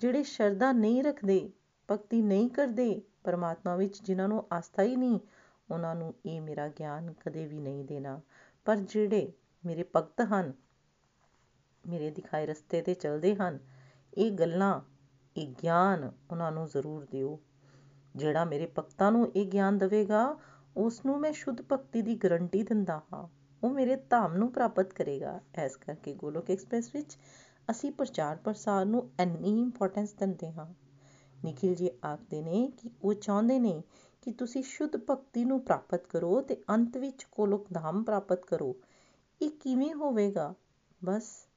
ਜਿਹੜੇ ਸ਼ਰਧਾ ਨਹੀਂ ਰੱਖਦੇ, ਭਗਤੀ ਨਹੀਂ ਕਰਦੇ, ਪਰਮਾਤਮਾ ਵਿੱਚ ਜਿਨ੍ਹਾਂ ਨੂੰ ਆਸਥਾ ਹੀ ਨਹੀਂ, ਉਹਨਾਂ ਨੂੰ ਇਹ ਮੇਰਾ ਗਿਆਨ ਕਦੇ ਵੀ ਨਹੀਂ ਦੇਣਾ। ਪਰ ਜਿਹੜੇ ਮੇਰੇ ਭਗਤ ਹਨ ਮੇਰੇ ਦਿਖਾਏ ਰਸਤੇ ਤੇ ਚੱਲਦੇ ਹਨ। ਇਹ ਗੱਲਾਂ, ਇਹ ਗਿਆਨ ਉਹਨਾਂ ਨੂੰ ਜ਼ਰੂਰ ਦਿਓ। ਜਿਹੜਾ ਮੇਰੇ ਭਗਤਾਂ ਨੂੰ ਇਹ ਗਿਆਨ ਦੇਵੇਗਾ ਉਸ ਨੂੰ ਮੈਂ ਸ਼ੁੱਧ ਭਗਤੀ ਦੀ ਗਰੰਟੀ ਦਿੰਦਾ ਹਾਂ। ਉਹ ਮੇਰੇ ਧਾਮ ਨੂੰ ਪ੍ਰਾਪਤ ਕਰੇਗਾ। ਇਸ ਕਰਕੇ ਗੋਲੋਕ ਐਕਸਪ੍ਰੈਸ ਵਿੱਚ ਅਸੀਂ ਪ੍ਰਚਾਰ ਪ੍ਰਸਾਰ ਨੂੰ ਇੰਨੀ ਇੰਪੋਰਟੈਂਸ ਦਿੰਦੇ ਹਾਂ। ਨikhil ji ਆਖਦੇ ਨੇ ਕਿ ਉਹ ਚਾਹੁੰਦੇ ਨੇ ਕਿ ਤੁਸੀਂ ਸ਼ੁੱਧ ਭਗਤੀ ਨੂੰ ਪ੍ਰਾਪਤ ਕਰੋ ਤੇ ਅੰਤ ਵਿੱਚ ਗੋਲੋਕ ਧਾਮ ਪ੍ਰਾਪਤ ਕਰੋ। ਇਹ ਕਿਵੇਂ ਹੋਵੇਗਾ? ਬਸ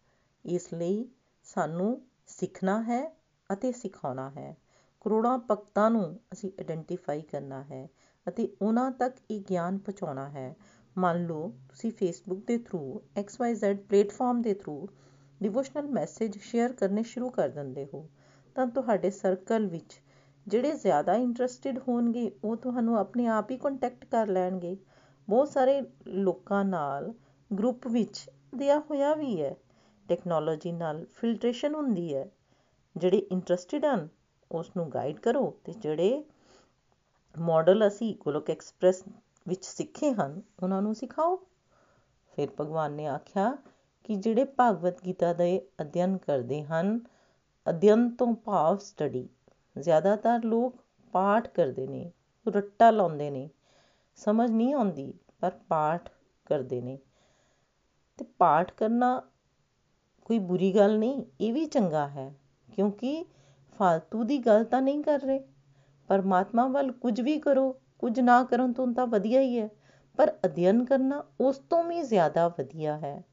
ਇਸ ਲਈ ਸਾਨੂੰ ਸਿੱਖਣਾ ਹੈ ਅਤੇ ਸਿਖਾਉਣਾ ਹੈ। ਕਰੋੜਾਂ ਭਗਤਾਂ ਨੂੰ ਅਸੀਂ ਆਇਡੈਂਟੀਫਾਈ ਕਰਨਾ ਹੈ ਅਤੇ ਉਹਨਾਂ ਤੱਕ ਇਹ ਗਿਆਨ ਪਹੁੰਚਾਉਣਾ ਹੈ। ਮੰਨ ਲਓ, ਤੁਸੀਂ ਫੇਸਬੁੱਕ ਦੇ ਥਰੂ XYZ ਪਲੇਟਫਾਰਮ ਦੇ ਥਰੂ ਡਿਵੋਸ਼ਨਲ ਮੈਸੇਜ ਸ਼ੇਅਰ ਕਰਨੇ ਸ਼ੁਰੂ ਕਰ ਦਿੰਦੇ ਹੋ, ਤਾਂ ਤੁਹਾਡੇ ਸਰਕਲ ਵਿੱਚ ਜਿਹੜੇ ਜ਼ਿਆਦਾ ਇੰਟਰਸਟਿਡ ਹੋਣਗੇ, ਉਹ ਤੁਹਾਨੂੰ ਆਪਣੇ ਆਪ ਹੀ ਕੰਟੈਕਟ ਕਰ ਲੈਣਗੇ। ਬਹੁਤ ਸਾਰੇ ਲੋਕਾਂ ਨਾਲ ਗਰੁੱਪ ਵਿੱਚ ਦਿਆ ਹੋਇਆ ਵੀ ਹੈ। ਟੈਕਨੋਲੋਜੀ ਨਾਲ ਫਿਲਟਰੇਸ਼ਨ ਹੁੰਦੀ ਹੈ, ਜਿਹੜੇ ਇੰਟਰਸਟਿਡ ਹਨ ਉਸ ਨੂੰ ਗਾਈਡ ਕਰੋ ਤੇ ਜਿਹੜੇ ਮਾਡਲ ਅਸੀਂ ਗੋਲੋਕ ਐਕਸਪ੍ਰੈਸ ਵਿੱਚ ਸਿੱਖੇ ਹਨ, ਉਹਨਾਂ ਨੂੰ ਸਿਖਾਓ। ਫਿਰ ਭਗਵਾਨ ਨੇ ਆਖਿਆ ਕਿ ਜਿਹੜੇ ਭਾਗਵਤ ਗੀਤਾ ਦੇ ਅਧਿਐਨ ਕਰਦੇ ਹਨ, ਅਧਿਐਨ ਤੋਂ ਭਾਵ ਸਟੱਡੀ ਜ਼ਿਆਦਾਤਰ ਲੋਕ ਪਾਠ ਕਰਦੇ ਨੇ, ਰੱਟਾ ਲਾਉਂਦੇ ਨੇ, ਸਮਝ ਨਹੀਂ ਆਉਂਦੀ, ਪਰ ਪਾਠ ਕਰਦੇ ਨੇ। ਤੇ ਪਾਠ ਕਰਨਾ ਕੋਈ ਬੁਰੀ ਗੱਲ ਨਹੀਂ, ਇਹ ਵੀ ਚੰਗਾ ਹੈ, ਕਿਉਂਕਿ ਫालतू ਦੀ ਗੱਲ ਤਾਂ ਨਹੀਂ ਕਰ ਰਹੇ। ਪਰਮਾਤਮਾ ਵੱਲ ਕੁਝ ਵੀ ਕਰੋ, ਕੁਝ ਨਾ ਕਰਨ ਤੋਂ ਤਾਂ ਵਧੀਆ ਹੀ ਹੈ, ਪਰ ਅਧਿਐਨ ਕਰਨਾ ਉਸ ਤੋਂ ਵੀ ਜ਼ਿਆਦਾ ਵਧੀਆ ਹੈ।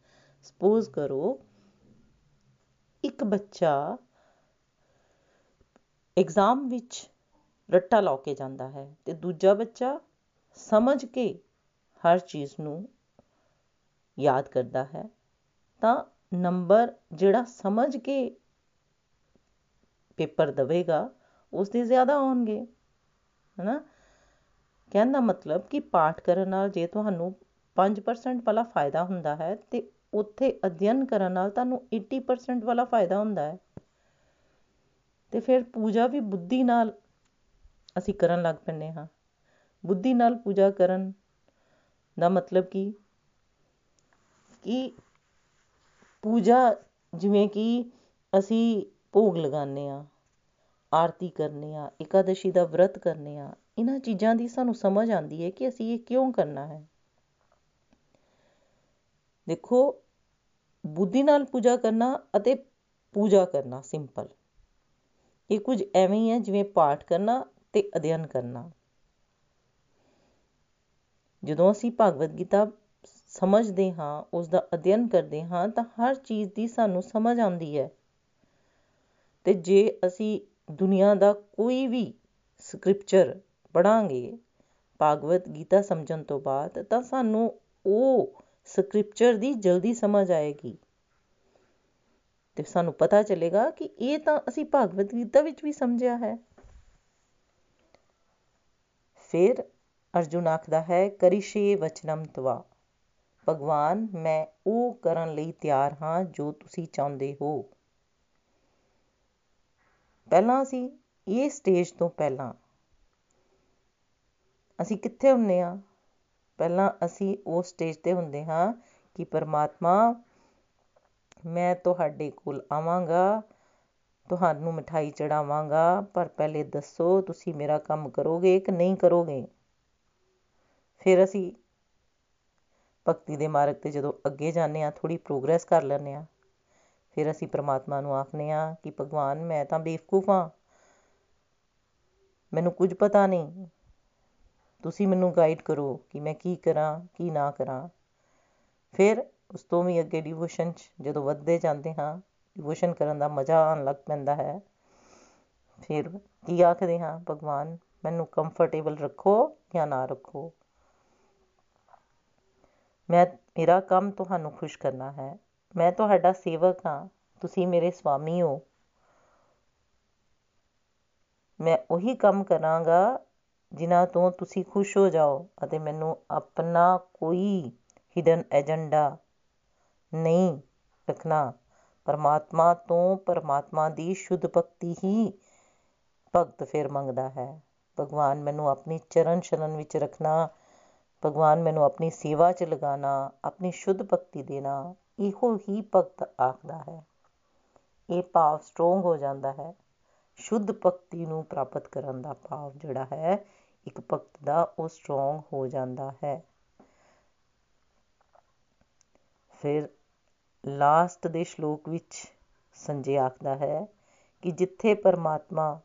ਸਪੋਜ਼ ਕਰੋ, ਇੱਕ ਬੱਚਾ ਐਗਜ਼ਾਮ ਵਿੱਚ ਰੱਟਾ ਲਾ ਕੇ ਜਾਂਦਾ ਹੈ ਤੇ ਦੂਜਾ ਬੱਚਾ ਸਮਝ ਕੇ ਹਰ ਚੀਜ਼ ਨੂੰ ਯਾਦ ਕਰਦਾ ਹੈ, ਤਾਂ ਨੰਬਰ ਜਿਹੜਾ ਸਮਝ ਕੇ ਪੇਪਰ ਦਵੇਗਾ ਉਸ ਦੇ ਜ਼ਿਆਦਾ ਆਉਣਗੇ, ਹਨਾ? ਕਹਿਣ ਦਾ ਮਤਲਬ ਕਿ ਪਾਠ ਕਰਨ ਨਾਲ ਜੇ ਤੁਹਾਨੂੰ 5% ਵਾਲਾ ਫਾਇਦਾ ਹੁੰਦਾ ਹੈ, ਤੇ ਉੱਥੇ ਅਧਿਐਨ ਕਰਨ ਨਾਲ ਤੁਹਾਨੂੰ 80% ਵਾਲਾ ਫਾਇਦਾ ਹੁੰਦਾ ਹੈ। ਤੇ ਫਿਰ ਪੂਜਾ ਵੀ ਬੁੱਧੀ ਨਾਲ ਅਸੀਂ ਕਰਨ ਲੱਗ ਪੈਂਦੇ ਹਾਂ। ਬੁੱਧੀ ਨਾਲ ਪੂਜਾ ਕਰਨ ਦਾ ਮਤਲਬ ਕੀ? ਕਿ ਪੂਜਾ, ਜਿਵੇਂ ਕਿ ਅਸੀਂ ਭੋਗ ਲਗਾਉਂਦੇ ਆ ਆਰਤੀ ਕਰਨੇ ਆ ਇਕਾदशी ਦਾ ਵਰਤ ਕਰਨੇ ਆ ਇਹਨਾਂ ਚੀਜ਼ਾਂ ਦੀ ਸਾਨੂੰ ਸਮਝ ਆਉਂਦੀ ਹੈ ਕਿ ਅਸੀਂ ਇਹ ਕਿਉਂ ਕਰਨਾ ਹੈ। ਦੇਖੋ, ਬੁੱਧੀ ਨਾਲ ਪੂਜਾ ਕਰਨਾ ਅਤੇ ਪੂਜਾ ਕਰਨਾ ਸਿੰਪਲ ਇਹ ਕੁਝ ਐਵੇਂ ਹੀ ਹੈ, ਜਿਵੇਂ ਪਾਠ ਕਰਨਾ ਤੇ ਅਧਿਐਨ ਕਰਨਾ। ਜਦੋਂ ਅਸੀਂ ਭਗਵਦ ਗੀਤਾ ਸਮਝਦੇ ਹਾਂ ਉਸ ਦਾ ਅਧਿਐਨ ਕਰਦੇ ਹਾਂ ਤਾਂ ਹਰ ਚੀਜ਼ ਦੀ ਸਾਨੂੰ ਸਮਝ ਆਉਂਦੀ ਹੈ। ਤੇ ਜੇ ਅਸੀਂ ਦੁਨੀਆ ਦਾ ਕੋਈ ਵੀ ਸਕ੍ਰਿਪਚਰ ਪੜਾਂਗੇ ਭਾਗਵਤ ਗੀਤਾ ਸਮਝਣ ਤੋਂ ਬਾਅਦ, ਤਾਂ ਸਾਨੂੰ ਉਹ ਸਕ੍ਰਿਪਚਰ ਦੀ ਜਲਦੀ ਸਮਝ ਆਏਗੀ। ਤੇ ਸਾਨੂੰ ਪਤਾ ਚੱਲੇਗਾ ਕਿ ਇਹ ਤਾਂ ਅਸੀਂ ਭਾਗਵਤ ਗੀਤਾ ਵਿੱਚ ਵੀ ਸਮਝਿਆ ਹੈ। ਫਿਰ ਅਰਜੁਨ ਆਖਦਾ ਹੈ, ਕਰਿਸ਼ੇ ਵਚਨਮ ਤਵਾ। ਭਗਵਾਨ, ਮੈਂ ਉਹ ਕਰਨ ਲਈ ਤਿਆਰ ਹਾਂ ਜੋ ਤੁਸੀਂ ਚਾਹੁੰਦੇ ਹੋ। ਪਹਿਲਾਂ ਅਸੀਂ ਇਹ ਸਟੇਜ ਤੋਂ ਪਹਿਲਾਂ ਅਸੀਂ ਕਿੱਥੇ ਹੁੰਨੇ ਆ ਪਹਿਲਾਂ ਅਸੀਂ ਉਸ ਸਟੇਜ ਤੇ ਹੁੰਦੇ ਹਾਂ ਕਿ ਪਰਮਾਤਮਾ, ਮੈਂ ਤੁਹਾਡੇ ਕੋਲ ਆਵਾਂਗਾ, ਤੁਹਾਨੂੰ ਮਿਠਾਈ ਚੜਾਵਾਂਗਾ, ਪਰ ਪਹਿਲੇ ਦੱਸੋ ਤੁਸੀਂ ਮੇਰਾ ਕੰਮ ਕਰੋਗੇ ਕਿ ਨਹੀਂ ਕਰੋਗੇ? ਫਿਰ ਅਸੀਂ ਭਗਤੀ ਦੇ ਮਾਰਗ ਤੇ ਜਦੋਂ ਅੱਗੇ ਜਾਂਦੇ ਆ ਥੋੜੀ ਪ੍ਰੋਗਰੈਸ ਕਰ ਲੈਂਦੇ ਆ ਫਿਰ ਅਸੀਂ ਪ੍ਰਮਾਤਮਾ ਨੂੰ ਆਖਨੇ ਆ ਕਿ ਭਗਵਾਨ, ਮੈਂ ਤਾਂ ਬੇਵਕੂਫ ਹਾਂ। ਮੈਨੂੰ ਕੁਝ ਪਤਾ ਨਹੀਂ। ਤੁਸੀਂ ਮੈਨੂੰ ਗਾਈਡ ਕਰੋ ਕਿ ਮੈਂ ਕੀ ਕਰਾਂ, ਕੀ ਨਾ ਕਰਾਂ। ਫਿਰ ਉਸ ਤੋਂ ਵੀ ਅੱਗੇ ਡਿਵੋਸ਼ਨ 'ਚ ਜਦੋਂ ਵੱਧਦੇ ਜਾਂਦੇ ਹਾਂ ਡਿਵੋਸ਼ਨ ਕਰਨ ਦਾ ਮਜ਼ਾ ਆਉਣ ਲੱਗ ਪੈਂਦਾ ਹੈ। ਫਿਰ ਕੀ ਆਖਦੇ ਹਾਂ? ਭਗਵਾਨ, ਮੈਨੂੰ ਕੰਫਰਟੇਬਲ ਰੱਖੋ ਜਾਂ ਨਾ ਰੱਖੋ? ਮੈਂ, ਮੇਰਾ ਕੰਮ ਤੁਹਾਨੂੰ ਖੁਸ਼ ਕਰਨਾ ਹੈ। ਮੈਂ ਤੁਹਾਡਾ ਸੇਵਕ ਹਾਂ। ਤੁਸੀਂ ਮੇਰੇ ਸਵਾਮੀ ਹੋ। ਮੈਂ ਉਹੀ ਕੰਮ ਕਰਾਂਗਾ ਜਿਨ੍ਹਾਂ ਤੋਂ ਤੁਸੀਂ ਖੁਸ਼ ਹੋ ਜਾਓ ਅਤੇ ਮੈਨੂੰ ਆਪਣਾ ਕੋਈ ਹਿਡਨ ਏਜੰਡਾ ਨਹੀਂ ਰੱਖਣਾ। ਪਰਮਾਤਮਾ ਤੋਂ ਪਰਮਾਤਮਾ ਦੀ ਸ਼ੁੱਧ ਭਗਤੀ ਹੀ ਭਗਤ ਫਿਰ ਮੰਗਦਾ ਹੈ। ਭਗਵਾਨ ਮੈਨੂੰ ਆਪਣੀ ਚਰਨ ਸ਼ਰਨ ਵਿੱਚ ਰੱਖਣਾ ਭਗਵਾਨ ਮੈਨੂੰ ਆਪਣੀ ਸੇਵਾ 'ਚ ਲਗਾਣਾ ਆਪਣੀ ਸ਼ੁੱਧ ਭਗਤੀ ਦੇਣਾ, ਇਹੋ ਹੀ ਭਗਤ ਆਖਦਾ ਹੈ। ਇਹ ਭਾਵ ਸਟਰੋਂਗ ਹੋ ਜਾਂਦਾ ਹੈ। ਸ਼ੁੱਧ ਭਗਤੀ ਨੂੰ ਪ੍ਰਾਪਤ ਕਰਨ ਦਾ ਭਾਵ ਜਿਹੜਾ ਹੈ, ਇੱਕ ਭਗਤ ਦਾ ਉਹ ਸਟਰੋਂਗ ਹੋ ਜਾਂਦਾ ਹੈ। ਫਿਰ ਲਾਸਟ ਦੇ ਸ਼ਲੋਕ ਵਿੱਚ ਸੰਜੇ ਆਖਦਾ ਹੈ ਕਿ ਜਿੱਥੇ ਪਰਮਾਤਮਾ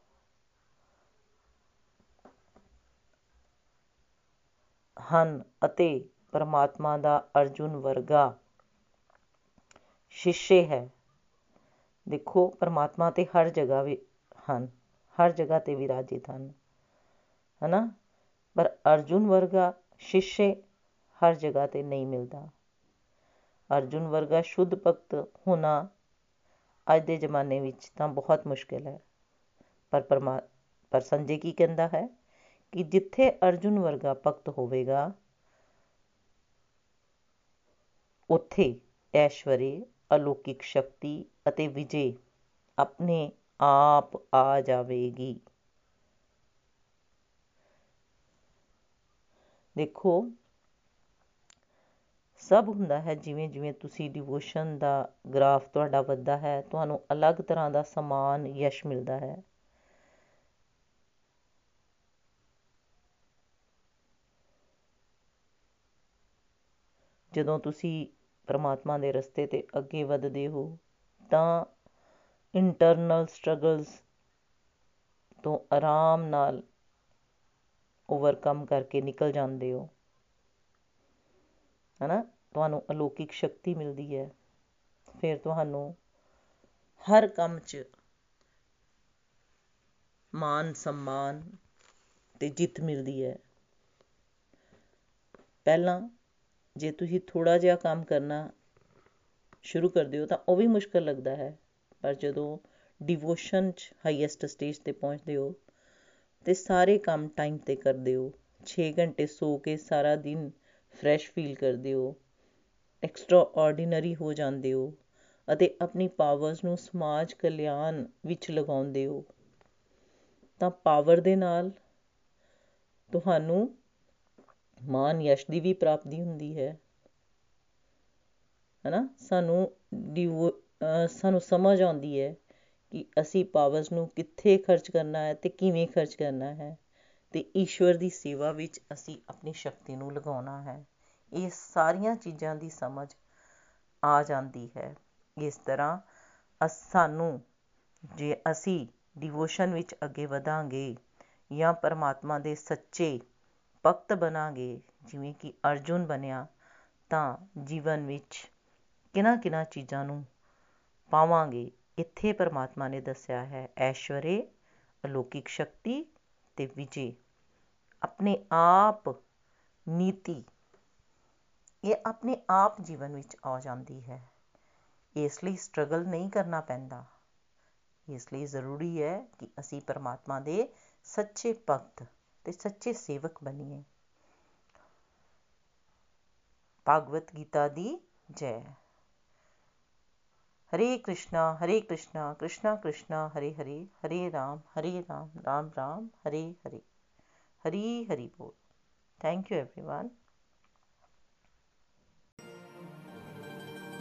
ਹਨ ਅਤੇ ਪਰਮਾਤਮਾ ਦਾ ਅਰਜੁਨ ਵਰਗਾ ਸ਼ਿਸ਼ੇ ਹੈ। ਦੇਖੋ, ਪਰਮਾਤਮਾ ਤੇ ਹਰ ਜਗ੍ਹਾ ਵੀ ਹਨ, ਹਰ ਜਗ੍ਹਾ ਤੇ ਵਿਰਾਜਿਤ ਹਨ, ਹਨਾ? ਪਰ ਅਰਜੁਨ ਵਰਗਾ ਸ਼ਿਸ਼ੇ ਹਰ ਜਗ੍ਹਾ ਤੇ ਨਹੀਂ ਮਿਲਦਾ। ਅਰਜੁਨ ਵਰਗਾ ਸ਼ੁੱਧ ਭਗਤ ਹੋਣਾ ਅੱਜ ਦੇ ਜ਼ਮਾਨੇ ਵਿੱਚ ਤਾਂ ਬਹੁਤ ਮੁਸ਼ਕਿਲ ਹੈ। ਪਰ ਪਰਮਾ, ਪਰ ਸੰਜੇ ਕੀ ਕਹਿੰਦਾ ਹੈ? ਕਿ ਜਿੱਥੇ ਅਰਜੁਨ ਵਰਗਾ ਭਗਤ ਹੋਵੇਗਾ, ਉੱਥੇ ਐਸ਼ਵਰੀ, ਅਲੌਕਿਕ ਸ਼ਕਤੀ ਅਤੇ ਵਿਜੇ ਆਪਣੇ ਆਪ ਆ ਜਾਵੇਗੀ। ਦੇਖੋ, ਸਭ ਹੁੰਦਾ ਹੈ ਜਿਵੇਂ ਜਿਵੇਂ ਤੁਸੀਂ ਡਿਵੋਸ਼ਨ ਦਾ ਗ੍ਰਾਫ ਤੁਹਾਡਾ ਵੱਧਦਾ ਹੈ, ਤੁਹਾਨੂੰ ਅਲੱਗ ਤਰ੍ਹਾਂ ਦਾ ਸਮਾਨ ਯਸ਼ ਮਿਲਦਾ ਹੈ। ਜਦੋਂ ਤੁਸੀਂ ਪਰਮਾਤਮਾ ਦੇ ਰਸਤੇ ਤੇ ਅੱਗੇ ਵਧਦੇ ਹੋ, ਤਾਂ ਇੰਟਰਨਲ ਸਟਰਗਲਸ ਤੋਂ ਆਰਾਮ ਨਾਲ ਓਵਰਕਮ ਕਰਕੇ ਨਿਕਲ ਜਾਂਦੇ ਹੋ। ਹਨਾ? ਤੁਹਾਨੂੰ ਅਲੌਕਿਕ ਸ਼ਕਤੀ ਮਿਲਦੀ ਹੈ। ਫਿਰ ਤੁਹਾਨੂੰ ਹਰ ਕੰਮ 'ਚ ਮਾਨ ਸਨਮਾਨ ਤੇ ਜਿੱਤ ਮਿਲਦੀ ਹੈ। ਪਹਿਲਾਂ ਜੇ ਤੁਸੀਂ ਥੋੜਾ ਜਿਹਾ ਕੰਮ ਕਰਨਾ ਸ਼ੁਰੂ ਕਰਦੇ ਹੋ ਤਾਂ ਉਹ ਵੀ ਮੁਸ਼ਕਲ ਲੱਗਦਾ ਹੈ। ਪਰ ਜਦੋਂ ਡਿਵੋਸ਼ਨ 'ਚ ਹਾਈਐਸਟ ਸਟੇਜ ਤੇ ਪਹੁੰਚਦੇ ਹੋ ਤੇ ਸਾਰੇ ਕੰਮ ਟਾਈਮ ਤੇ ਕਰਦੇ ਹੋ 6 ਘੰਟੇ ਸੋ ਕੇ ਸਾਰਾ ਦਿਨ ਫਰੈਸ਼ ਫੀਲ ਕਰਦੇ ਹੋ ਐਕਸਟਰਾ ਆਰਡੀਨਰੀ ਹੋ ਜਾਂਦੇ ਹੋ ਅਤੇ ਆਪਣੀ ਪਾਵਰਸ ਨੂੰ ਸਮਾਜ ਕਲਿਆਣ ਵਿੱਚ ਲਗਾਉਂਦੇ ਹੋ, ਤਾਂ ਪਾਵਰ ਦੇ ਨਾਲ ਤੁਹਾਨੂੰ ਮਾਨ ਯਸ਼ ਦੀ ਵੀ ਪ੍ਰਾਪਤੀ ਹੁੰਦੀ ਹੈ। ਹਨਾ? ਸਾਨੂੰ ਸਾਨੂੰ ਸਮਝ ਆਉਂਦੀ ਹੈ ਕਿ ਅਸੀਂ ਪਾਵਰਸ ਨੂੰ ਕਿੱਥੇ ਖਰਚ ਕਰਨਾ ਹੈ ਤੇ ਕਿਵੇਂ ਖਰਚ ਕਰਨਾ ਹੈ ਤੇ ਈਸ਼ਵਰ ਦੀ ਸੇਵਾ ਵਿੱਚ ਅਸੀਂ ਆਪਣੀ ਸ਼ਕਤੀ ਨੂੰ ਲਗਾਉਣਾ ਹੈ। ਇਹ ਸਾਰੀਆਂ ਚੀਜ਼ਾਂ ਦੀ ਸਮਝ ਆ ਜਾਂਦੀ ਹੈ। ਇਸ ਤਰ੍ਹਾਂ ਸਾਨੂੰ ਜੇ ਅਸੀਂ ਡਿਵੋਸ਼ਨ ਵਿੱਚ ਅੱਗੇ ਵਧਾਂਗੇ ਜਾਂ ਪਰਮਾਤਮਾ ਦੇ ਸੱਚੇ ਭਗਤ ਬਣਾਂਗੇ, ਜਿਵੇਂ ਕਿ ਅਰਜੁਨ ਬਣਿਆ, ਤਾਂ ਜੀਵਨ ਵਿੱਚ ਕਿਹਨਾਂ ਕਿਹਨਾਂ ਚੀਜ਼ਾਂ ਨੂੰ ਪਾਵਾਂਗੇ, ਇੱਥੇ ਪਰਮਾਤਮਾ ਨੇ ਦੱਸਿਆ ਹੈ, ਐਸ਼ਵਰੇ, ਅਲੌਕਿਕ ਸ਼ਕਤੀ ਤੇ ਵਿਜੇ। ਆਪਣੇ ਆਪ ਨੀਤੀ, ਇਹ ਆਪਣੇ ਆਪ ਜੀਵਨ ਵਿੱਚ ਆ ਜਾਂਦੀ ਹੈ। ਇਸ ਲਈ ਸਟਰਗਲ ਨਹੀਂ ਕਰਨਾ ਪੈਂਦਾ। ਇਸ ਲਈ ਜ਼ਰੂਰੀ ਹੈ ਕਿ ਅਸੀਂ ਪਰਮਾਤਮਾ ਦੇ ਸੱਚੇ ਭਗਤ ਤੇ ਸੱਚੇ ਸੇਵਕ ਬਣੀਏ ਭਾਗਵਤ ਗੀਤਾ ਦੀ ਜੈ ਹਰੇ ਕ੍ਰਿਸ਼ਨਾ ਹਰੇ ਕ੍ਰਿਸ਼ਨਾ ਕ੍ਰਿਸ਼ਨਾ ਕ੍ਰਿਸ਼ਨਾ ਹਰੇ ਹਰੇ ਹਰੇ ਰਾਮ ਹਰੇ ਰਾਮ ਰਾਮ ਰਾਮ ਹਰੇ ਹਰੇ ਹਰੀ ਹਰੀ ਬੋਲ thank you everyone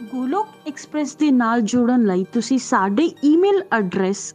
Golok express ਦੇ ਨਾਲ ਜੁੜਨ ਲਈ ਤੁਸੀਂ ਸਾਡੇ ਈਮੇਲ ਐਡਰੈਸ